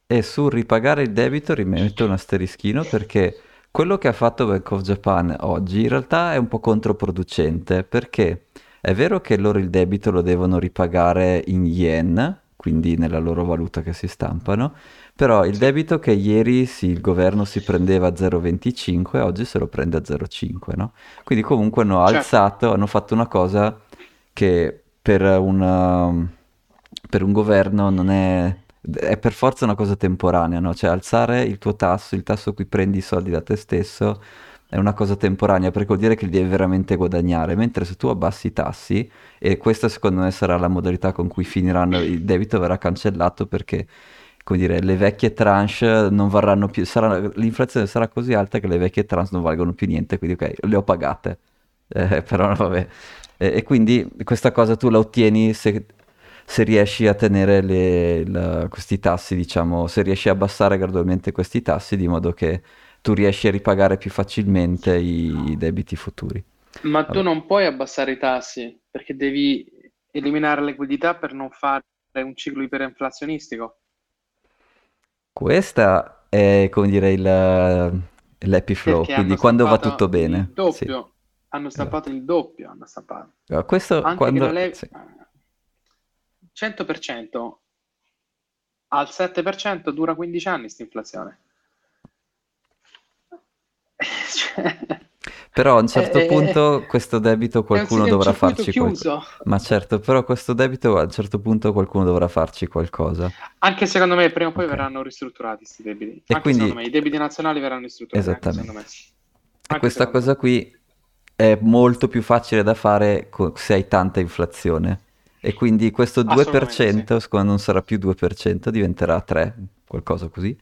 E sul ripagare il debito rimetto un asterischino perché quello che ha fatto Bank of Japan oggi in realtà è un po' controproducente perché è vero che loro il debito lo devono ripagare in yen, quindi nella loro valuta che si stampano, però il debito che ieri sì, il governo si prendeva a 0,25 oggi se lo prende a 0,5, no? Quindi comunque hanno certo. alzato, hanno fatto una cosa che per, una, per un governo non è, è per forza una cosa temporanea, no? Cioè alzare il tuo tasso, il tasso a cui prendi i soldi da te stesso è una cosa temporanea perché vuol dire che li devi veramente guadagnare, mentre se tu abbassi i tassi, e questa secondo me sarà la modalità con cui finiranno, il debito verrà cancellato perché come dire, le vecchie tranche non varranno più, sarà, l'inflazione sarà così alta che le vecchie tranche non valgono più niente, quindi ok, le ho pagate, eh, però vabbè. E, e, quindi questa cosa tu la ottieni se, se riesci a tenere le, la, questi tassi, diciamo, se riesci a abbassare gradualmente questi tassi di modo che tu riesci a ripagare più facilmente i, i debiti futuri. Ma tu non puoi abbassare i tassi perché devi eliminare liquidità per non fare un ciclo iperinflazionistico. Questa è, come dire, il, l'happy flow, perché quindi quando va tutto bene. Doppio, sì. hanno stampato il doppio, hanno stampato. Questo Anche quando... Le... Sì. 100% al 7% dura 15 anni questa inflazione. Però a un certo eh, punto questo debito qualcuno dovrà farci qualcosa. Ma certo, però questo debito a un certo punto qualcuno dovrà farci qualcosa. Anche secondo me prima o poi okay. verranno ristrutturati questi debiti. E Anche quindi... secondo me i debiti nazionali verranno ristrutturati. Esattamente. E questa cosa qui è molto più facile da fare se hai tanta inflazione. E quindi questo 2% sì. secondo me non sarà più 2%, diventerà 3, qualcosa così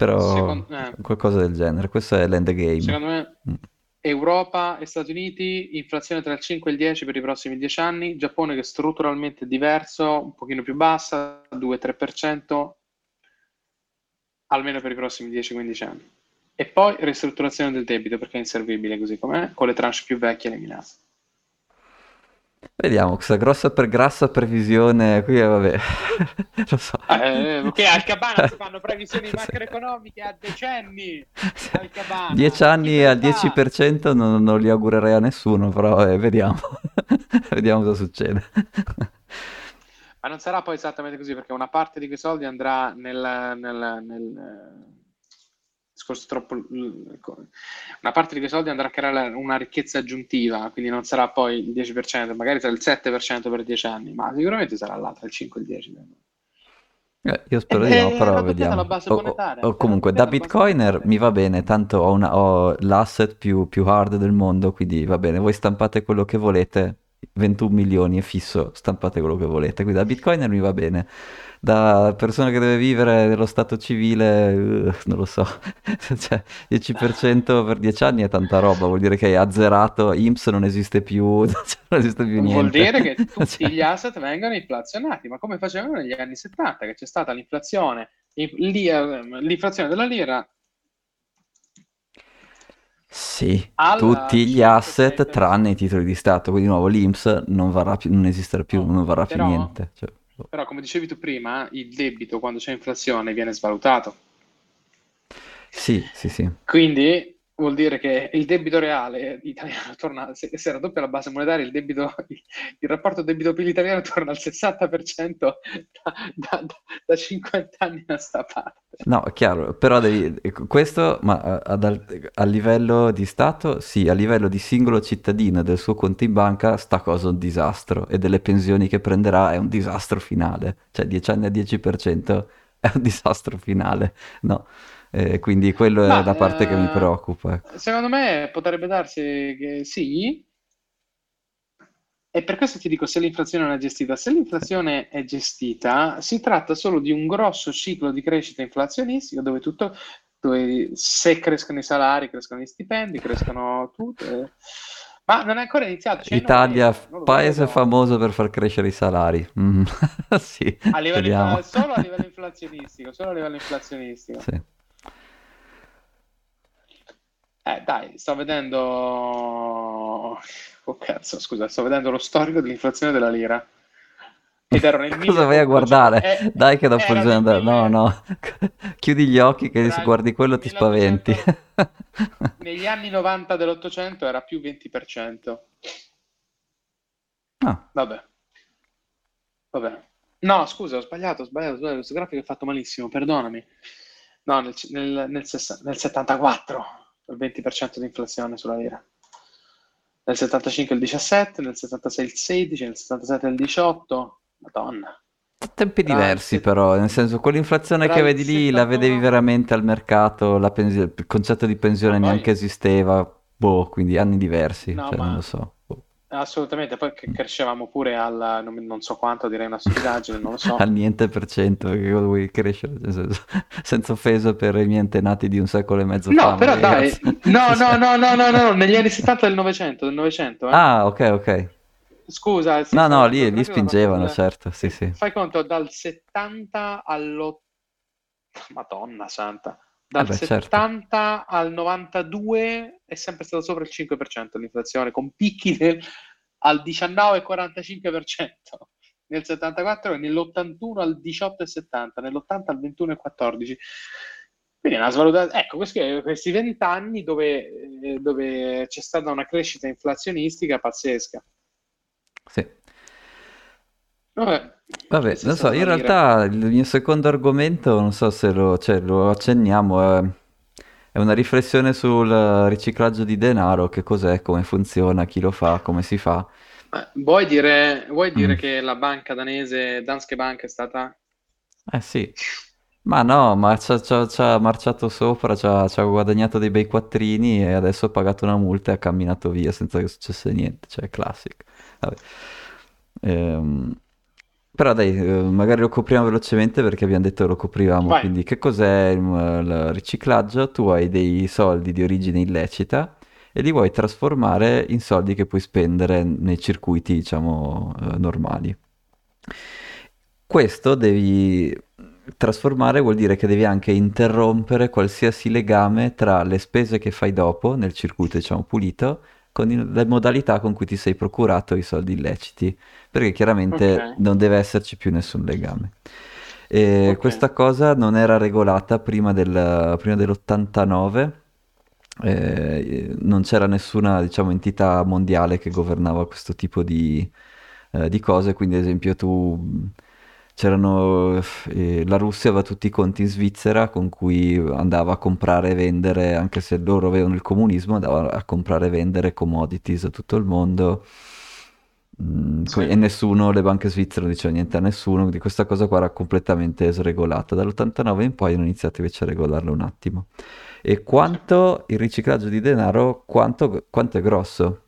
però Secondo, eh, qualcosa del genere. Questo è l'endgame. Secondo me mm. Europa e Stati Uniti, inflazione tra il 5 e il 10 per i prossimi 10 anni, Giappone che è strutturalmente diverso, un pochino più bassa, 2-3%, almeno per i prossimi 10-15 anni. E poi ristrutturazione del debito perché è inservibile così com'è, con le tranche più vecchie eliminate. Vediamo, questa grossa per grassa previsione qui, eh, vabbè, lo so. Eh, ok, al Cabana si fanno previsioni macroeconomiche a decenni. Al Cabana. 10 anni al 10% non, non, li augurerei a nessuno, però eh, vediamo. vediamo cosa succede. Ma non sarà poi esattamente così, perché una parte di quei soldi andrà nel, nel, nel discorso troppo... Una parte di quei soldi andrà a creare una ricchezza aggiuntiva, quindi non sarà poi il 10%, magari sarà il 7% per 10 anni, ma sicuramente sarà là tra il 5 e il 10. Eh, io spero di no, però vediamo. O, o, o, comunque, da bitcoiner mi va bene, tanto ho, una, ho l'asset più, più, hard del mondo, quindi va bene, voi stampate quello che volete, 21 milioni è fisso, stampate quello che volete, quindi da bitcoiner mi va bene. Da persona che deve vivere nello stato civile, uh, non lo so, cioè 10% per 10 anni è tanta roba, vuol dire che hai azzerato, IMSS non esiste più, non esiste più niente. Vuol dire che tutti cioè... gli asset vengono inflazionati, ma come facevano negli anni 70, che c'è stata l'inflazione, l'inflazione della lira sì, Alla tutti gli asset tranne i titoli di Stato, quindi di nuovo l'IMSS non, varrà più, non esisterà più, no, non varrà però, più niente. Cioè. Però, come dicevi tu prima, il debito quando c'è inflazione viene svalutato. Sì, sì, sì. Quindi vuol dire che il debito reale italiano torna, se, se raddoppia la base monetaria, il, debito, il rapporto debito-PIL italiano torna al 60% da, da, da, 50 anni a sta parte. No, chiaro, però devi, questo ma a, a, a, livello di Stato, sì, a livello di singolo cittadino del suo conto in banca, sta cosa un disastro e delle pensioni che prenderà è un disastro finale, cioè 10 anni a 10% è un disastro finale, no? Eh, quindi quello è la parte che mi eh, preoccupa. ecco. secondo me potrebbe darsi che sì, e per questo ti dico se l'inflazione non è gestita. Se l'inflazione è gestita, si tratta solo di un grosso ciclo di crescita inflazionistico dove tutto, dove se crescono i salari, crescono gli stipendi, crescono tutte. Ma non è ancora iniziato. Cioè Italia, paese famoso per far crescere i salari. Mm. sì, a livello, solo a livello inflazionistico, solo a livello inflazionistico. Sì. Eh, dai, sto vedendo. Oh, cazzo, scusa, sto vedendo lo storico dell'inflazione della lira. Ed ero nel Cosa vai a guardare? Eh, dai che dopo bisogna andare. No, no. Chiudi gli occhi che se guardi quello ti spaventi. Negli anni 90 dell'Ottocento era più 20%. Ah. Vabbè. Vabbè. No, scusa, ho sbagliato, ho sbagliato, ho sbagliato. Questo grafico è fatto malissimo, perdonami. No, nel, nel, nel, nel 74 il 20% di inflazione sulla lira. Nel 75 il 17, nel 76 il 16, nel 77 il 18. Madonna. Tempi diversi set... però, nel senso quell'inflazione che vedi lì 71... la vedevi veramente al mercato, pens- il concetto di pensione no, neanche poi... esisteva, boh, quindi anni diversi, no, cioè, ma... non lo so. Assolutamente, poi crescevamo pure al non, non so quanto, direi una stupidaggine, non lo so. al niente per cento, che vuoi crescere, senza offesa per i miei antenati di un secolo e mezzo no, fa. però dai, no, no, no, no, no, no, negli anni 70 del Novecento, del Novecento. Eh. Ah, ok, ok. Scusa. No, no, lì, lì spingevano, certo, sì, sì. Fai conto, dal 70 all'... Madonna santa dal Vabbè, 70 certo. al 92 è sempre stato sopra il 5% l'inflazione, con picchi del, al 19,45%, nel 74 e nell'81 al 18,70, nell'80 al 21,14. Quindi è una svalutazione. Ecco, questi, questi 20 anni dove, dove c'è stata una crescita inflazionistica pazzesca. Sì. Vabbè, Vabbè, non so, in realtà il mio secondo argomento, non so se lo, cioè, lo accenniamo, è, è una riflessione sul riciclaggio di denaro, che cos'è, come funziona, chi lo fa, come si fa. Eh, vuoi dire, vuoi dire Mm. che la banca danese Danske Bank è stata... Eh sì, ma no, ma ci ha marciato sopra, ci ha guadagnato dei bei quattrini e adesso ha pagato una multa e ha camminato via senza che successe niente, cioè classic. Vabbè. Ehm, però dai, eh, magari lo copriamo velocemente perché abbiamo detto che lo coprivamo. Vai. Quindi, che cos'è il, il riciclaggio? Tu hai dei soldi di origine illecita e li vuoi trasformare in soldi che puoi spendere nei circuiti, diciamo, eh, normali. Questo devi trasformare vuol dire che devi anche interrompere qualsiasi legame tra le spese che fai dopo nel circuito, diciamo, pulito con le modalità con cui ti sei procurato i soldi illeciti, perché chiaramente okay. non deve esserci più nessun legame. Okay. questa cosa non era regolata prima, del, prima dell'89, eh, non c'era nessuna diciamo, entità mondiale che governava questo tipo di, eh, di cose, quindi ad esempio tu c'erano eh, la Russia aveva tutti i conti in Svizzera con cui andava a comprare e vendere, anche se loro avevano il comunismo, andava a comprare e vendere commodities a tutto il mondo. Mm, sì. E nessuno, le banche svizzere non dicevano niente a nessuno, quindi questa cosa qua era completamente sregolata. Dall'89 in poi hanno iniziato invece a regolarla un attimo. E quanto il riciclaggio di denaro, quanto, quanto è grosso?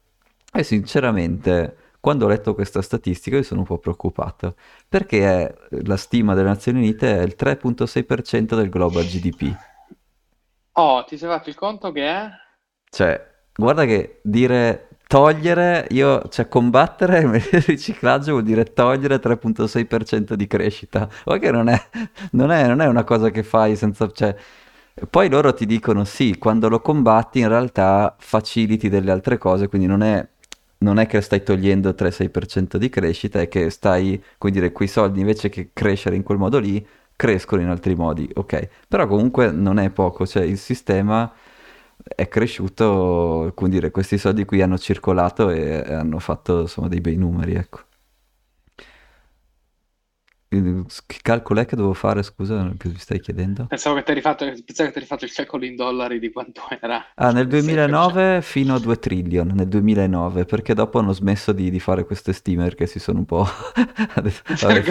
E sinceramente quando ho letto questa statistica mi sono un po' preoccupato, perché la stima delle Nazioni Unite è il 3.6% del global GDP. Oh, ti sei fatto il conto che è? Cioè, guarda che dire togliere, io, cioè combattere il riciclaggio vuol dire togliere 3.6% di crescita. Ma che non è, non, è, non è una cosa che fai senza... Cioè, poi loro ti dicono sì, quando lo combatti in realtà faciliti delle altre cose, quindi non è non è che stai togliendo 3-6% di crescita, è che stai, come dire, quei soldi invece che crescere in quel modo lì, crescono in altri modi, ok? Però comunque non è poco, cioè il sistema è cresciuto, come dire, questi soldi qui hanno circolato e, hanno fatto insomma dei bei numeri, ecco. Che calcolo è che devo fare, scusa, mi stai chiedendo? Pensavo che ti eri fatto, pensavo che ti eri fatto il calcolo in dollari di quanto era. Ah, nel il 6%. 2009 fino a 2 trillion, nel 2009, perché dopo hanno smesso di, di fare queste steamer che si sono un po'... vabbè, sai,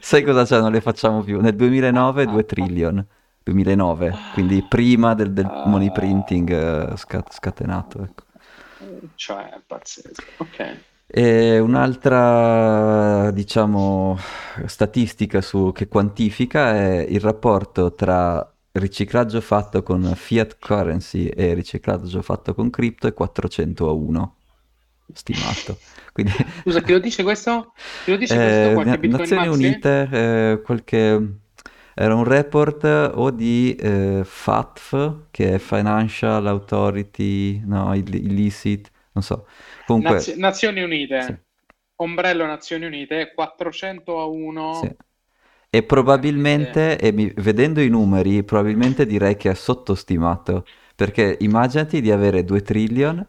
sai cosa c'è? Non le facciamo più. Nel 2009 2 trillion, 2009, quindi prima del, del money Ah, printing eh, sca- scatenato, ecco. cioè, è pazzesco. Ok. E un'altra, diciamo, statistica su- che quantifica è il rapporto tra riciclaggio fatto con fiat currency e riciclaggio fatto con cripto è 400 a 1, stimato. Quindi, Scusa, chi lo dice questo? Chi lo dice questo? eh, Bitcoin Nazioni Maxi? Unite, eh, qualche... Era un report o di eh, FATF, che è Financial Authority, no, ill- illicit, non so. Comunque, Naz- Nazioni sì. Unite. Ombrello Nazioni Unite, 400 a 1. Sì. E probabilmente, e mi- vedendo i numeri, probabilmente direi che è sottostimato, perché immaginati di avere 2 trillion,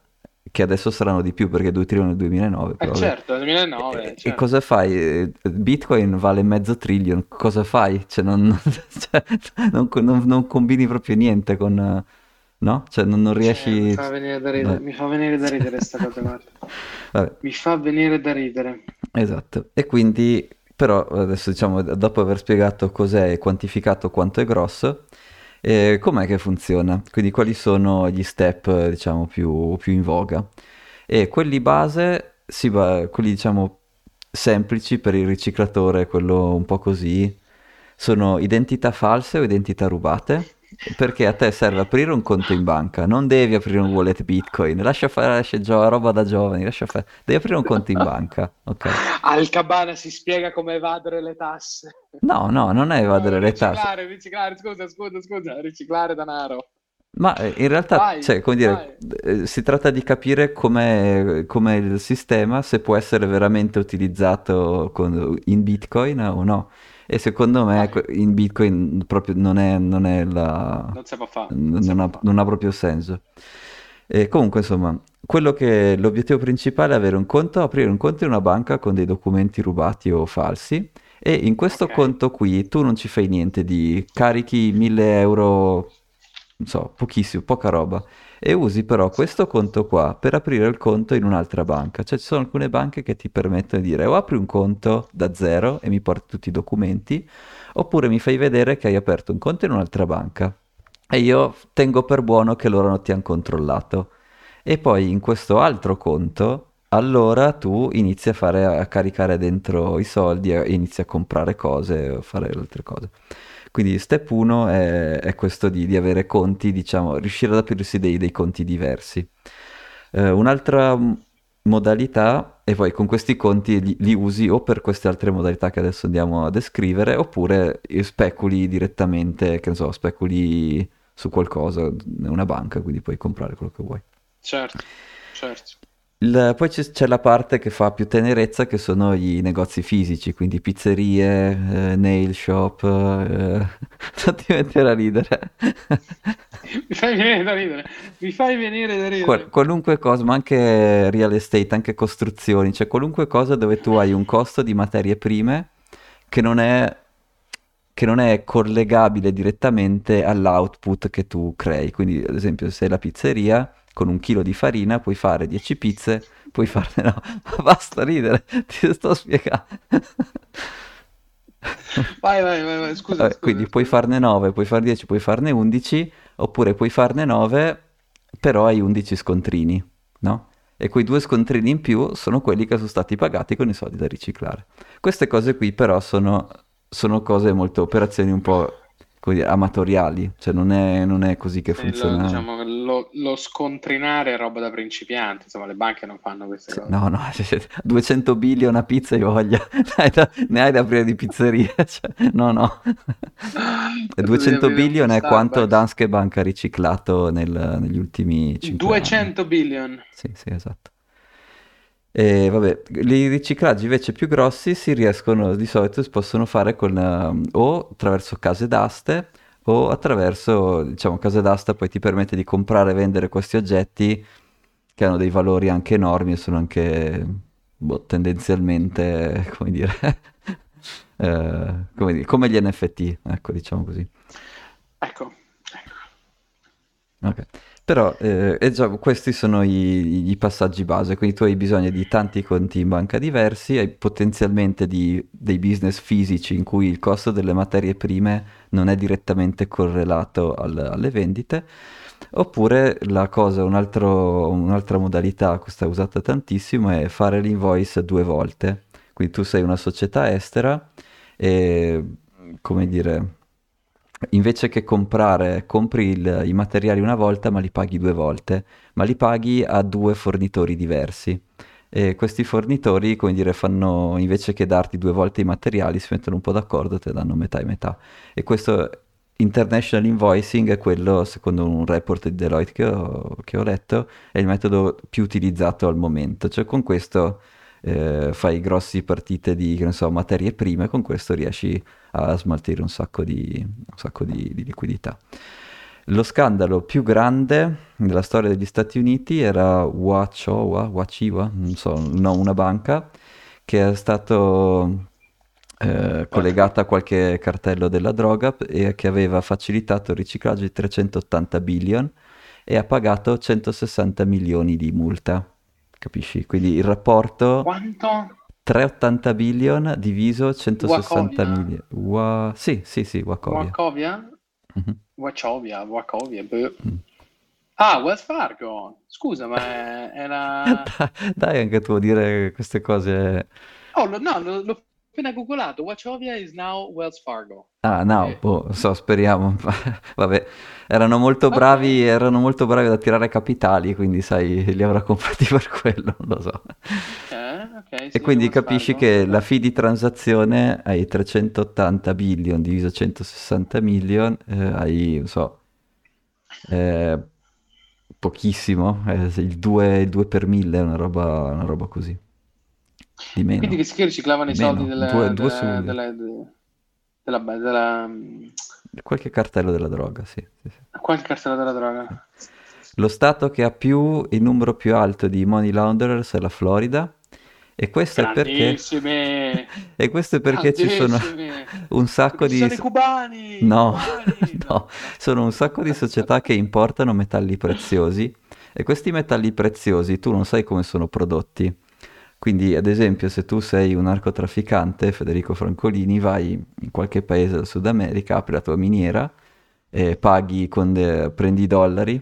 che adesso saranno di più perché 2 trillion nel 2009, Eh certo, nel 2009, E, e certo. cosa fai? Eh, Bitcoin vale mezzo trillion, cosa fai? Cioè non, cioè, non- non- non combini proprio niente con... eh, No? Cioè non, non Cioè, mi riesci... fa venire da ridere, Vabbè. mi fa venire da ridere sta cosa, guarda. Mi fa venire da ridere. Esatto, e quindi però adesso diciamo dopo aver spiegato cos'è e quantificato quanto è grosso, eh, com'è che funziona? Quindi quali sono gli step eh, diciamo più, più in voga? E quelli base, si va, quelli diciamo semplici per il riciclatore, quello un po' così, sono identità false o identità rubate? Perché a te serve aprire un conto in banca, non devi aprire un wallet Bitcoin, lascia fare lascia gio- roba da giovani, lascia fare, devi aprire un conto in banca, ok? Al Cabana si spiega come evadere le tasse. No, no, non è No, evadere le tasse, riciclare, scusa, scusa, scusa, riciclare denaro. ma eh, in realtà, Vai, cioè, come dire, vai. eh, si tratta di capire com'è il sistema, se può essere veramente utilizzato con- in Bitcoin o no. E secondo me in Bitcoin proprio non è, non è la... Non si può fare, non non fare. non ha proprio senso. E comunque, insomma, quello che l'obiettivo principale è avere un conto, aprire un conto in una banca con dei documenti rubati o falsi. E in questo Ok. conto qui tu non ci fai niente di carichi 1000 euro, so, pochissimo, poca roba. E usi però questo conto qua per aprire il conto in un'altra banca. Cioè ci sono alcune banche che ti permettono di dire o apri un conto da zero e mi porti tutti i documenti, oppure mi fai vedere che hai aperto un conto in un'altra banca. E io tengo per buono che loro non ti hanno controllato. E poi in questo altro conto, allora tu inizi a fare, a caricare dentro i soldi e inizi a comprare cose o fare altre cose. Quindi step 1 è, è questo di, di avere conti, diciamo, riuscire ad aprirsi dei, dei conti diversi. Eh, un'altra modalità, e poi con questi conti li, li usi o per queste altre modalità che adesso andiamo a descrivere, oppure speculi direttamente, che ne so, speculi su qualcosa, una banca, quindi puoi comprare quello che vuoi. Certo, certo. Il- poi c'è c'è la parte che fa più tenerezza, che sono i negozi fisici, quindi pizzerie, eh, nail shop, eh, non ti mettere a ridere. Mi fai venire da ridere, mi fai venire da ridere. Qual- qualunque cosa, ma anche real estate, anche costruzioni, cioè qualunque cosa dove tu hai un costo di materie prime che non è, che non è collegabile direttamente all'output che tu crei. Quindi, ad esempio, se la pizzeria, con un chilo di farina puoi fare 10 pizze, puoi farne... No, ma basta ridere, ti sto spiegando. Vai, vai, vai, vai, scusa, Vabbè, scusa, quindi puoi scusa. farne 9, puoi fare 10, puoi farne 11, oppure puoi farne 9, però hai 11 scontrini, no? E quei due scontrini in più sono quelli che sono stati pagati con i soldi da riciclare. Queste cose qui però sono, sono cose molto, operazioni un po', dire, amatoriali, cioè non è, non è così che Sì, lo, funziona. diciamo, lo, lo scontrinare è roba da principianti, insomma, le banche non fanno queste cose. No, no, 200 billion a pizza io voglia, ne hai da, hai aprire di pizzerie, cioè, no, no. E Devi 200 aprire un billion è quanto. Danske Bank ha riciclato nel- negli ultimi 5 anni. 200 billion. Sì, sì, esatto. E vabbè, i riciclaggi invece più grossi si riescono, di solito si possono fare con, ehm, o attraverso case d'aste o attraverso, diciamo, case d'asta poi ti permette di comprare e vendere questi oggetti che hanno dei valori anche enormi e sono anche boh, tendenzialmente, come dire, eh, come, dire, come gli NFT, ecco, diciamo così. Ecco. Ok. Però eh, già, questi sono i, i, passaggi base, quindi tu hai bisogno di tanti conti in banca diversi, hai potenzialmente di, dei business fisici in cui il costo delle materie prime non è direttamente correlato al, alle vendite, oppure la cosa, un altro, un'altra modalità, questa è usata tantissimo, è fare l'invoice due volte. Quindi tu sei una società estera e, come dire invece che comprare, compri il, i materiali una volta ma li paghi due volte, ma li paghi a due fornitori diversi. E questi fornitori, come dire, fanno, invece che darti due volte i materiali, si mettono un po' d'accordo e te danno metà e metà. E questo international invoicing è quello, secondo un report di Deloitte che ho, che ho letto, è il metodo più utilizzato al momento. Cioè con questo eh, fai grossi partite di, so, materie prime, con questo riesci a smaltire un sacco di, un sacco di, di liquidità. Lo scandalo più grande della storia degli Stati Uniti era Wachowa, Wachiwa, non so, no, una banca che è stato eh, collegata a qualche cartello della droga e che aveva facilitato il riciclaggio di 380 billion e ha pagato 160 milioni di multa. Capisci? Quindi il rapporto... Quanto? 380 billion diviso 160 milioni. Wa... Sì, sì, sì, Wachovia. Wachovia? Mm-hmm. Wachovia, Wachovia. Mm. Ah, Wells Fargo. Scusa, ma era... Dai, anche tu dire queste cose... Oh, no, l'ho appena googolato. Wachovia is now Wells Fargo. Ah, no, eh. boh, so, speriamo. Vabbè, erano molto bravi, okay. erano molto bravi ad attirare capitali, quindi sai, li avrà comprati per quello, non lo so. Okay, okay, e quindi capisci farlo. che la fee di transazione hai 380 billion diviso 160 million, eh, hai, non so, eh, pochissimo, eh, il 2, il 2 per 1000, una roba, una roba così. Di meno. Quindi che riciclavano i meno. soldi delle, due, due delle, delle, della, della, Qualche cartello della droga, sì. sì, sì. Qualche cartello della droga. Lo stato che ha più, il numero più alto di money launderers è la Florida. E questo è perché... e questo è perché ci sono un sacco di... Sono i cubani! No, cubani. no, sono un sacco di società che importano metalli preziosi e questi metalli preziosi tu non sai come sono prodotti. Quindi, ad esempio, se tu sei un narcotrafficante, Federico Francolini, vai in qualche paese del Sud America, apri la tua miniera, e paghi con de- prendi i dollari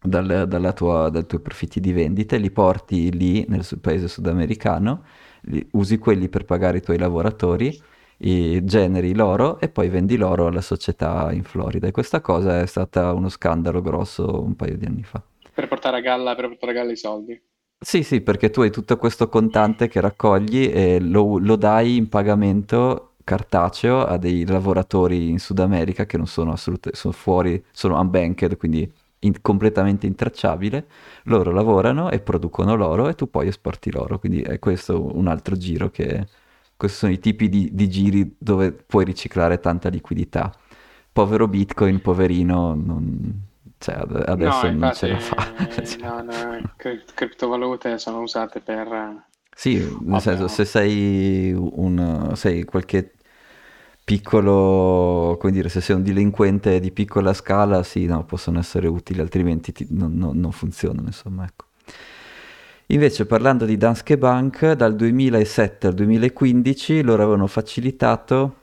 dal, tua, dai tuoi profitti di vendita li porti lì nel paese sudamericano, li, usi quelli per pagare i tuoi lavoratori, generi l'oro e poi vendi l'oro alla società in Florida. E questa cosa è stata uno scandalo grosso un paio di anni fa. Per portare a galla, per portare a galla i soldi. Sì, sì, perché tu hai tutto questo contante che raccogli e lo, lo dai in pagamento cartaceo a dei lavoratori in Sud America che non sono assolutamente, sono fuori, sono unbanked, quindi in, completamente intracciabile. Loro lavorano e producono l'oro e tu poi esporti l'oro, quindi è questo un altro giro che... Questi sono i tipi di, di giri dove puoi riciclare tanta liquidità. Povero Bitcoin, poverino, non, cioè, adesso no, non ce la fa. no, no, cri- criptovalute sono usate per... Sì, nel Vabbè. senso, se sei un... sei qualche piccolo, come dire, se sei un delinquente di piccola scala, sì, no, possono essere utili, altrimenti ti, non, non, non funzionano, insomma, ecco. Invece parlando di Danske Bank, dal 2007 al 2015 loro avevano facilitato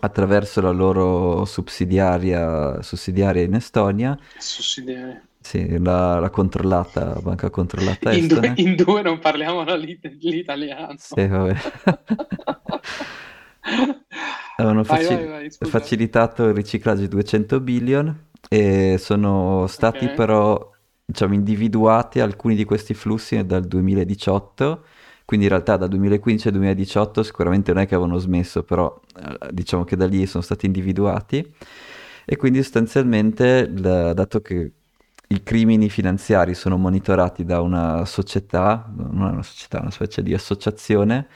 attraverso la loro sussidiaria, sussidiaria in Estonia. Sussidiaria. Sì, la, la controllata, banca controllata in due, in due, non parliamo l'italiano. Sì, vabbè. Avevano faci- facilitato il riciclaggio di 200 billion e sono stati okay. però diciamo, individuati alcuni di questi flussi dal 2018 quindi in realtà da 2015 al 2018 sicuramente non è che avevano smesso, però eh, diciamo che da lì sono stati individuati. E quindi sostanzialmente, dato che i crimini finanziari sono monitorati da una società, non è una società, una specie di associazione,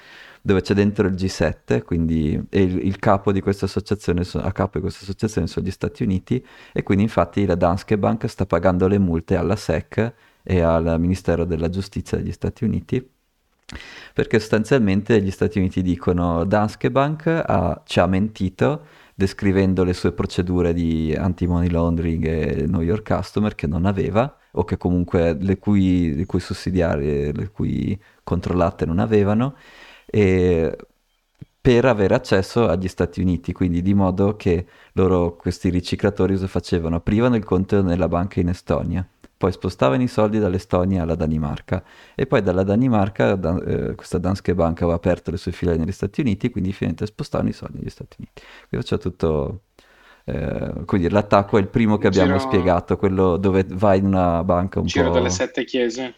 dove c'è dentro il G7, quindi il, il, capo di questa associazione, a capo di questa associazione sono gli Stati Uniti e quindi infatti la Danske Bank sta pagando le multe alla SEC e al Ministero della Giustizia degli Stati Uniti perché sostanzialmente gli Stati Uniti dicono Danske Bank ha, ci ha mentito descrivendo le sue procedure di anti-money laundering e New York Customer che non aveva o che comunque le cui, le cui sussidiarie, le cui controllate non avevano e per avere accesso agli Stati Uniti, quindi di modo che loro, questi riciclatori, cosa facevano? Aprivano il conto nella banca in Estonia poi spostavano i soldi dall'Estonia alla Danimarca e poi dalla Danimarca da, eh, questa Danske Bank aveva aperto le sue file negli Stati Uniti, quindi finalmente spostavano i soldi negli Stati Uniti. Quindi c'è tutto... Eh, quindi l'attacco è il primo che abbiamo Giro... spiegato, quello dove vai in una banca un Giro po'... delle sette chiese.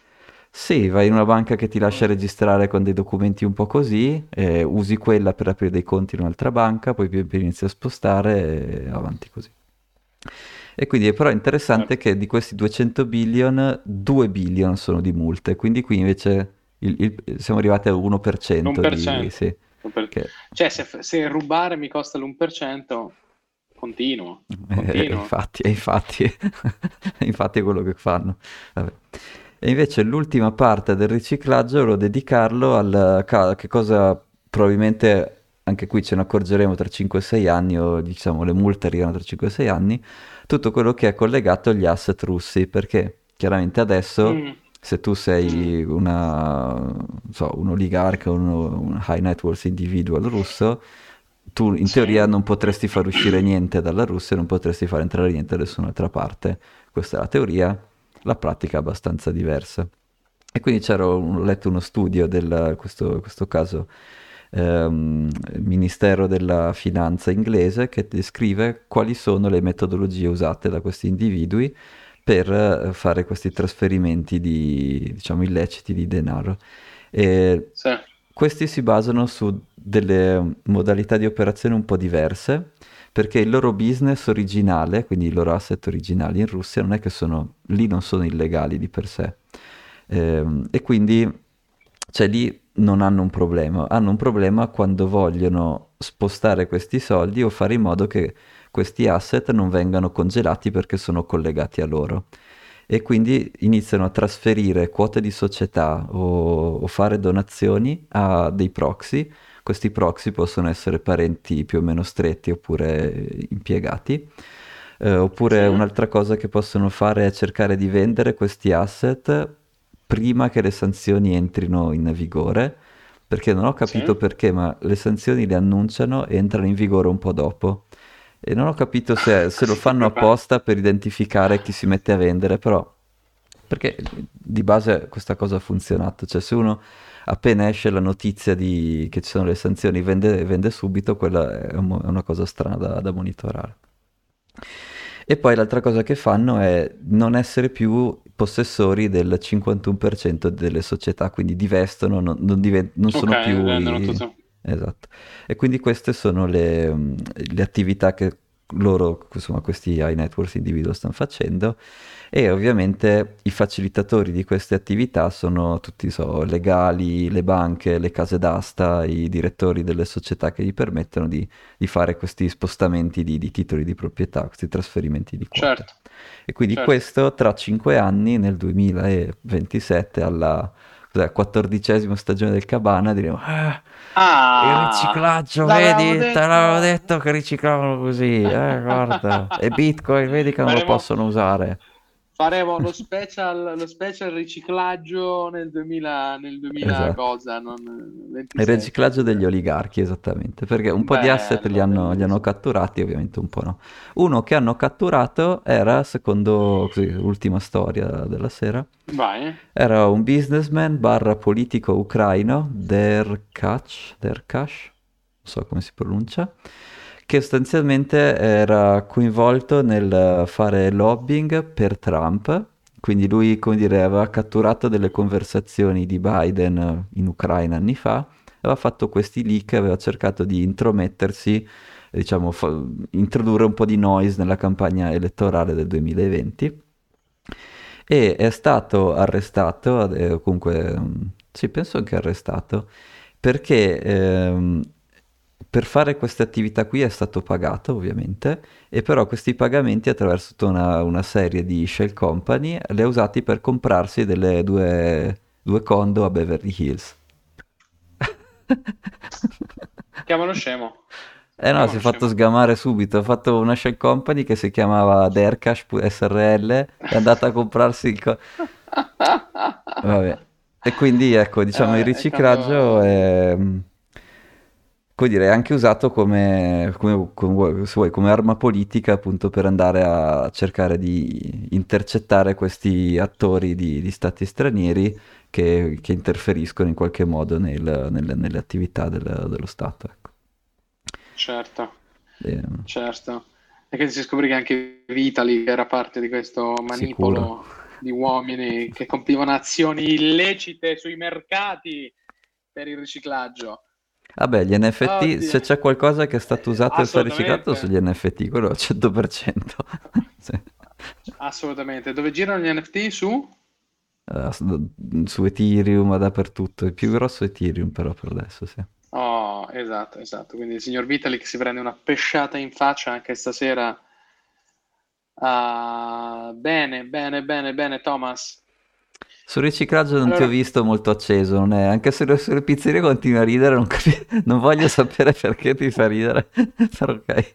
Sì, vai in una banca che ti lascia registrare con dei documenti un po' così, eh, usi quella per aprire dei conti in un'altra banca, poi piano inizi a spostare e avanti così. E quindi è però interessante certo. che di questi 200 billion, 2 billion sono di multe, quindi qui invece il, il, siamo arrivati al 1%. 1%. Di, sì, che... Cioè se, se, rubare mi costa l'1%, continuo. continuo. Eh, infatti, è infatti, infatti è quello che fanno. Vabbè. E invece l'ultima parte del riciclaggio volevo dedicarlo al che cosa probabilmente anche qui ce ne accorgeremo tra 5-6 anni o diciamo le multe arrivano tra 5-6 anni tutto quello che è collegato agli asset russi, perché chiaramente adesso mm. se tu sei una, so, un oligarca, uno, un high net worth individual russo, tu in teoria non potresti far uscire niente dalla Russia, non potresti far entrare niente da nessun'altra parte. Questa è la teoria, la pratica è abbastanza diversa. E quindi c'era, ho letto uno studio di questo, questo caso ehm, Ministero della Finanza inglese che descrive quali sono le metodologie usate da questi individui per eh, fare questi trasferimenti di, diciamo, illeciti di denaro. E sì. Questi si basano su delle modalità di operazione un po' diverse, perché il loro business originale, quindi i loro asset originali in Russia, non è che sono, lì non sono illegali di per sé. Eh, e quindi, cioè lì non hanno un problema, hanno un problema quando vogliono spostare questi soldi o fare in modo che questi asset non vengano congelati perché sono collegati a loro. E quindi iniziano a trasferire quote di società o, o fare donazioni a dei proxy. Questi proxy possono essere parenti più o meno stretti oppure impiegati. Eh, oppure sì. un'altra cosa che possono fare è cercare di vendere questi asset prima che le sanzioni entrino in vigore, perché non ho capito sì. perché, ma le sanzioni le annunciano e entrano in vigore un po' dopo. E non ho capito se, se lo fanno apposta per identificare chi si mette a vendere, però perché di base questa cosa ha funzionato, cioè se uno appena esce la notizia di, che ci sono le sanzioni vende, vende subito, quella è, un, è una cosa strana da, da monitorare. E poi l'altra cosa che fanno è non essere più possessori del 51% delle società, quindi divestono, non, non, divent- non okay, sono più... I... Esatto. E quindi queste sono le, le attività che loro, insomma, questi high networks individual stanno facendo e ovviamente i facilitatori di queste attività sono tutti so, legali, le banche, le case d'asta, i direttori delle società che gli permettono di, di fare questi spostamenti di, di, titoli di proprietà, questi trasferimenti di quote. Certo. E quindi certo. questo tra cinque anni, nel 2027, alla quattordicesima stagione del Cabana, diremo... Ah, Ah, il riciclaggio, vedi, detto. te l'avevo detto che riciclavano così, eh, guarda. e Bitcoin, vedi che non lo possono usare faremo lo special, lo special riciclaggio nel 2000, nel 2000 esatto. cosa, non, il riciclaggio degli oligarchi, esattamente, perché un po' di asset li hanno, li hanno, catturati, ovviamente un po' no. Uno che hanno catturato era, secondo così, l'ultima storia della sera, Vai. era un businessman barra politico ucraino, Derkach, Derkash, non so come si pronuncia, che sostanzialmente era coinvolto nel fare lobbying per Trump. Quindi lui, come dire, aveva catturato delle conversazioni di Biden in Ucraina anni fa, aveva fatto questi leak, aveva cercato di intromettersi, diciamo, fa- introdurre un po' di noise nella campagna elettorale del 2020 e è stato arrestato, eh, comunque, sì, penso anche arrestato, perché ehm, per fare queste attività qui è stato pagato ovviamente, e però questi pagamenti attraverso tutta una, una serie di shell company li ha usati per comprarsi delle due, due condo a Beverly Hills. Chiamalo scemo. Eh no, si è fatto sgamare subito. Ha fatto una shell company che si chiamava Derkash SRL. È andata a comprarsi il. Co- Vabbè. E quindi ecco, diciamo, Eh, il è riciclaggio quando... è, come dire, è anche usato come, come- come- vuoi, come arma politica appunto per andare a cercare di intercettare questi attori di, di stati stranieri che, che interferiscono in qualche modo nel- nelle, nelle attività del- dello Stato. Ecco. Certo, E- certo. E che si scoprì che anche Vitali era parte di questo sicuro. manipolo di uomini che compivano azioni illecite sui mercati per il riciclaggio. Vabbè, gli NFT, se Oddio. c'è qualcosa che è stato usato e sta riciclato assolutamente. sono gli NFT, quello al 100%. Sì. Assolutamente. Dove girano gli NFT su? Eh, su Ethereum, dappertutto. Il più grosso è Ethereum però per adesso, sì. Oh, esatto, esatto. Quindi il signor Vitalik si prende una pesciata in faccia anche stasera. Ah, bene, bene, bene, bene, Thomas. Sul riciclaggio non ti ho Allora, visto molto acceso, non è- anche se le- sulle pizzerie continui a ridere, non, capi- non voglio sapere perché ti fa ridere, però ok.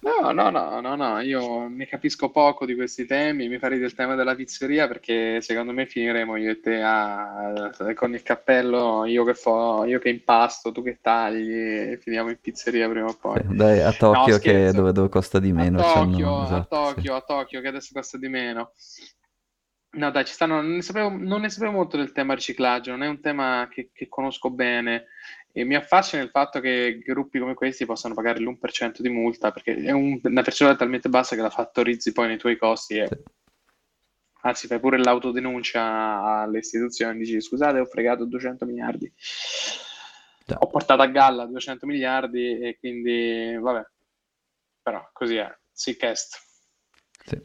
no, no, no, no, no, io ne capisco poco di questi temi, mi farei del tema della pizzeria perché secondo me finiremo io e te a- con il cappello, io che fo, io che impasto, tu che tagli, e finiamo in pizzeria prima o poi. Sì, Dai, a No, Tokyo che scherzo. dove, dove costa di A meno, Tokyo, c'hanno, a esatto, sì. Tokyo, a Tokyo, che adesso costa di meno. No, dai, ci stanno, non ne sapevo, non ne sapevo molto del tema riciclaggio, non è un tema che, che conosco bene e mi affascina il fatto che gruppi come questi possano pagare l'1% di multa perché è un- una percentuale talmente bassa che la fattorizzi poi nei tuoi costi e anzi fai pure l'autodenuncia alle istituzioni, dici scusate ho fregato 200 miliardi, Già. ho portato a galla 200 miliardi e quindi vabbè, però così è, sick est. Sì.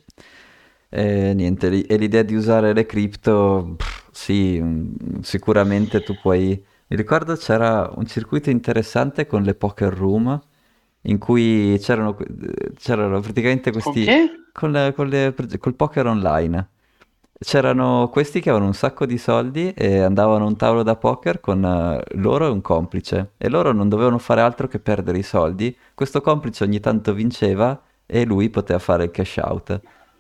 E niente, e l'idea di usare le cripto, pff, sì, mm, sicuramente tu puoi... Mi ricordo c'era un circuito interessante con le poker room, in cui c'erano, c'erano praticamente questi... Con le- con le- col poker online. C'erano questi che avevano un sacco di soldi e andavano a un tavolo da poker con eh, loro e un complice. E loro non dovevano fare altro che perdere i soldi. Questo complice ogni tanto vinceva e lui poteva fare il cash out.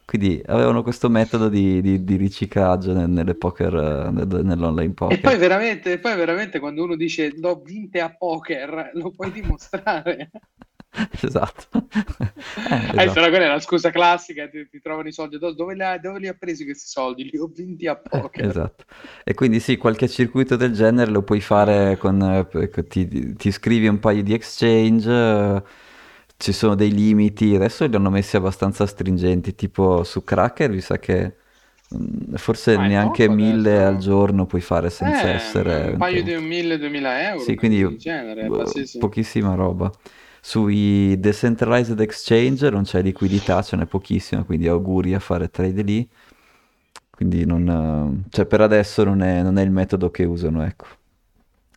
Quindi avevano questo metodo di, di- di riciclaggio nel- nelle poker, eh, nel- nell'online E poi poker. veramente, e poi veramente quando uno dice l'ho vinte a poker, lo puoi dimostrare. Esatto. Eh, Eh, esatto. quella è la scusa classica, ti, ti trovano i soldi addosso. Dove li, hai- dove li ha presi questi soldi? Li ho vinti a Eh, poker. esatto. E quindi sì, qualche circuito del genere lo puoi fare con... eh, ti, ti iscrivi un paio di exchange, eh, ci sono dei limiti, adesso li hanno messi abbastanza stringenti, tipo su Cracker, mi sa che mm, forse Ma neanche mille al adesso. giorno puoi fare senza Eh, essere... un paio di 1000-2000 euro, Sì, quindi genere, boh, pochissima roba. Sui decentralized exchange non c'è liquidità, ce n'è pochissima, quindi auguri a fare trade lì. Quindi non, eh, cioè per adesso non è, non è il metodo che usano, ecco.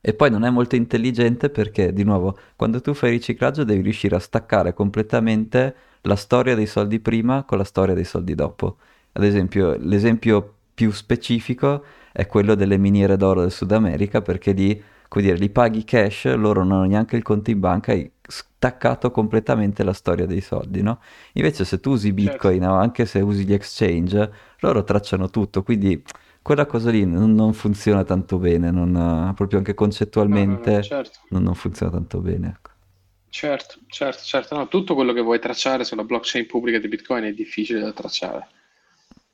E poi non è molto intelligente perché, di nuovo, quando tu fai riciclaggio devi riuscire a staccare completamente la storia dei soldi prima con la storia dei soldi dopo. Ad esempio, l'esempio più specifico è quello delle miniere d'oro del Sud America perché lì, come dire, li paghi cash, loro non hanno neanche il conto in banca, hai staccato completamente la storia dei soldi, no? Invece se tu usi Certo. Bitcoin o anche se usi gli exchange, loro tracciano tutto, quindi quella cosa lì non, non funziona tanto bene, non, proprio anche No, no, no, concettualmente certo. non, non funziona tanto bene, ecco. Certo, certo, certo. No, tutto quello che vuoi tracciare sulla blockchain pubblica di Bitcoin è difficile da tracciare.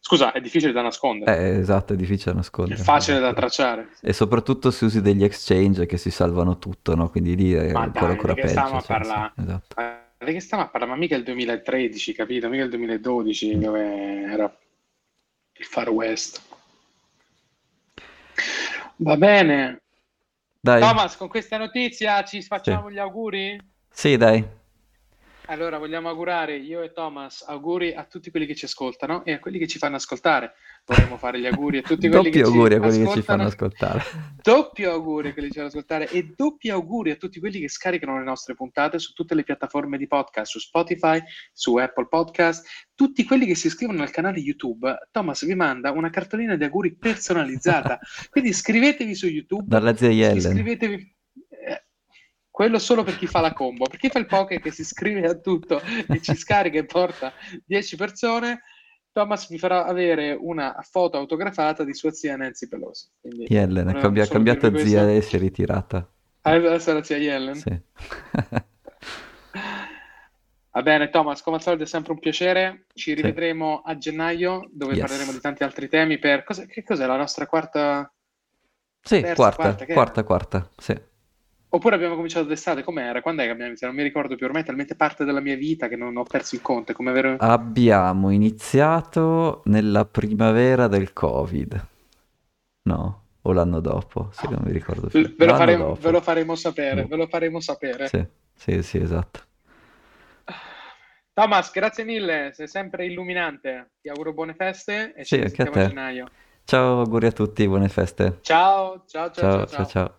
Scusa, è difficile da nascondere. Eh, esatto, è difficile da È nascondere. facile da tracciare. E soprattutto se usi degli exchange che si salvano tutto, no? Quindi lì è Ma ancora, dai, ancora che stiamo peggio, a parlare? esatto. Ma che stiamo a parlare? Ma mica il 2013, capito? Mica il 2012 dove era il Far West. Va bene. Dai, Thomas, con questa notizia ci sì. facciamo gli auguri? Sì, dai. Allora, vogliamo augurare io e Thomas auguri a tutti quelli che ci ascoltano e a quelli che ci fanno ascoltare. Vorremmo fare gli auguri a tutti quelli che auguri ci a quelli che ci fanno ascoltare. Doppio auguri a quelli che ci fanno ascoltare e doppi auguri a tutti quelli che scaricano le nostre puntate su tutte le piattaforme di podcast, su Spotify, su Apple Podcast, tutti quelli che si iscrivono al canale YouTube. Thomas vi manda una cartolina di auguri personalizzata. Quindi iscrivetevi su YouTube. Dalla zia Yellen. Iscrivetevi. Quello solo per chi fa la combo, per chi fa il poker che si iscrive a tutto e ci scarica e porta 10 persone, Thomas vi farà avere una foto autografata di sua zia Nancy Pelosi. Quindi, Yellen, volevo è cambia- solo cambiata dirvi zia questo. e si è ritirata. Ah, adesso è la zia Yellen. Sì. Va bene, Thomas, come al solito è sempre un piacere. Ci rivedremo a gennaio dove Yes. parleremo di tanti altri temi. Per cosa- che cos'è la nostra quarta? Sì, Terza, quarta, quarta, quarta, quarta, sì. Oppure abbiamo cominciato d'estate? Com'era? Quando è che abbiamo iniziato? Non mi ricordo più. Ormai è talmente parte della mia vita che non ho perso il conto. Come avere... Abbiamo iniziato nella primavera del Covid. No? O l'anno dopo, se non mi ricordo più. Ve lo, faremo, dopo. ve lo faremo sapere. Ve lo faremo sapere. Sì, sì, sì, esatto. Thomas, grazie mille. Sei sempre illuminante. Ti auguro buone feste e Sì, ci anche a gennaio. Ciao, auguri a tutti, buone feste. Ciao, ciao, ciao, Ciao, ciao. ciao, ciao.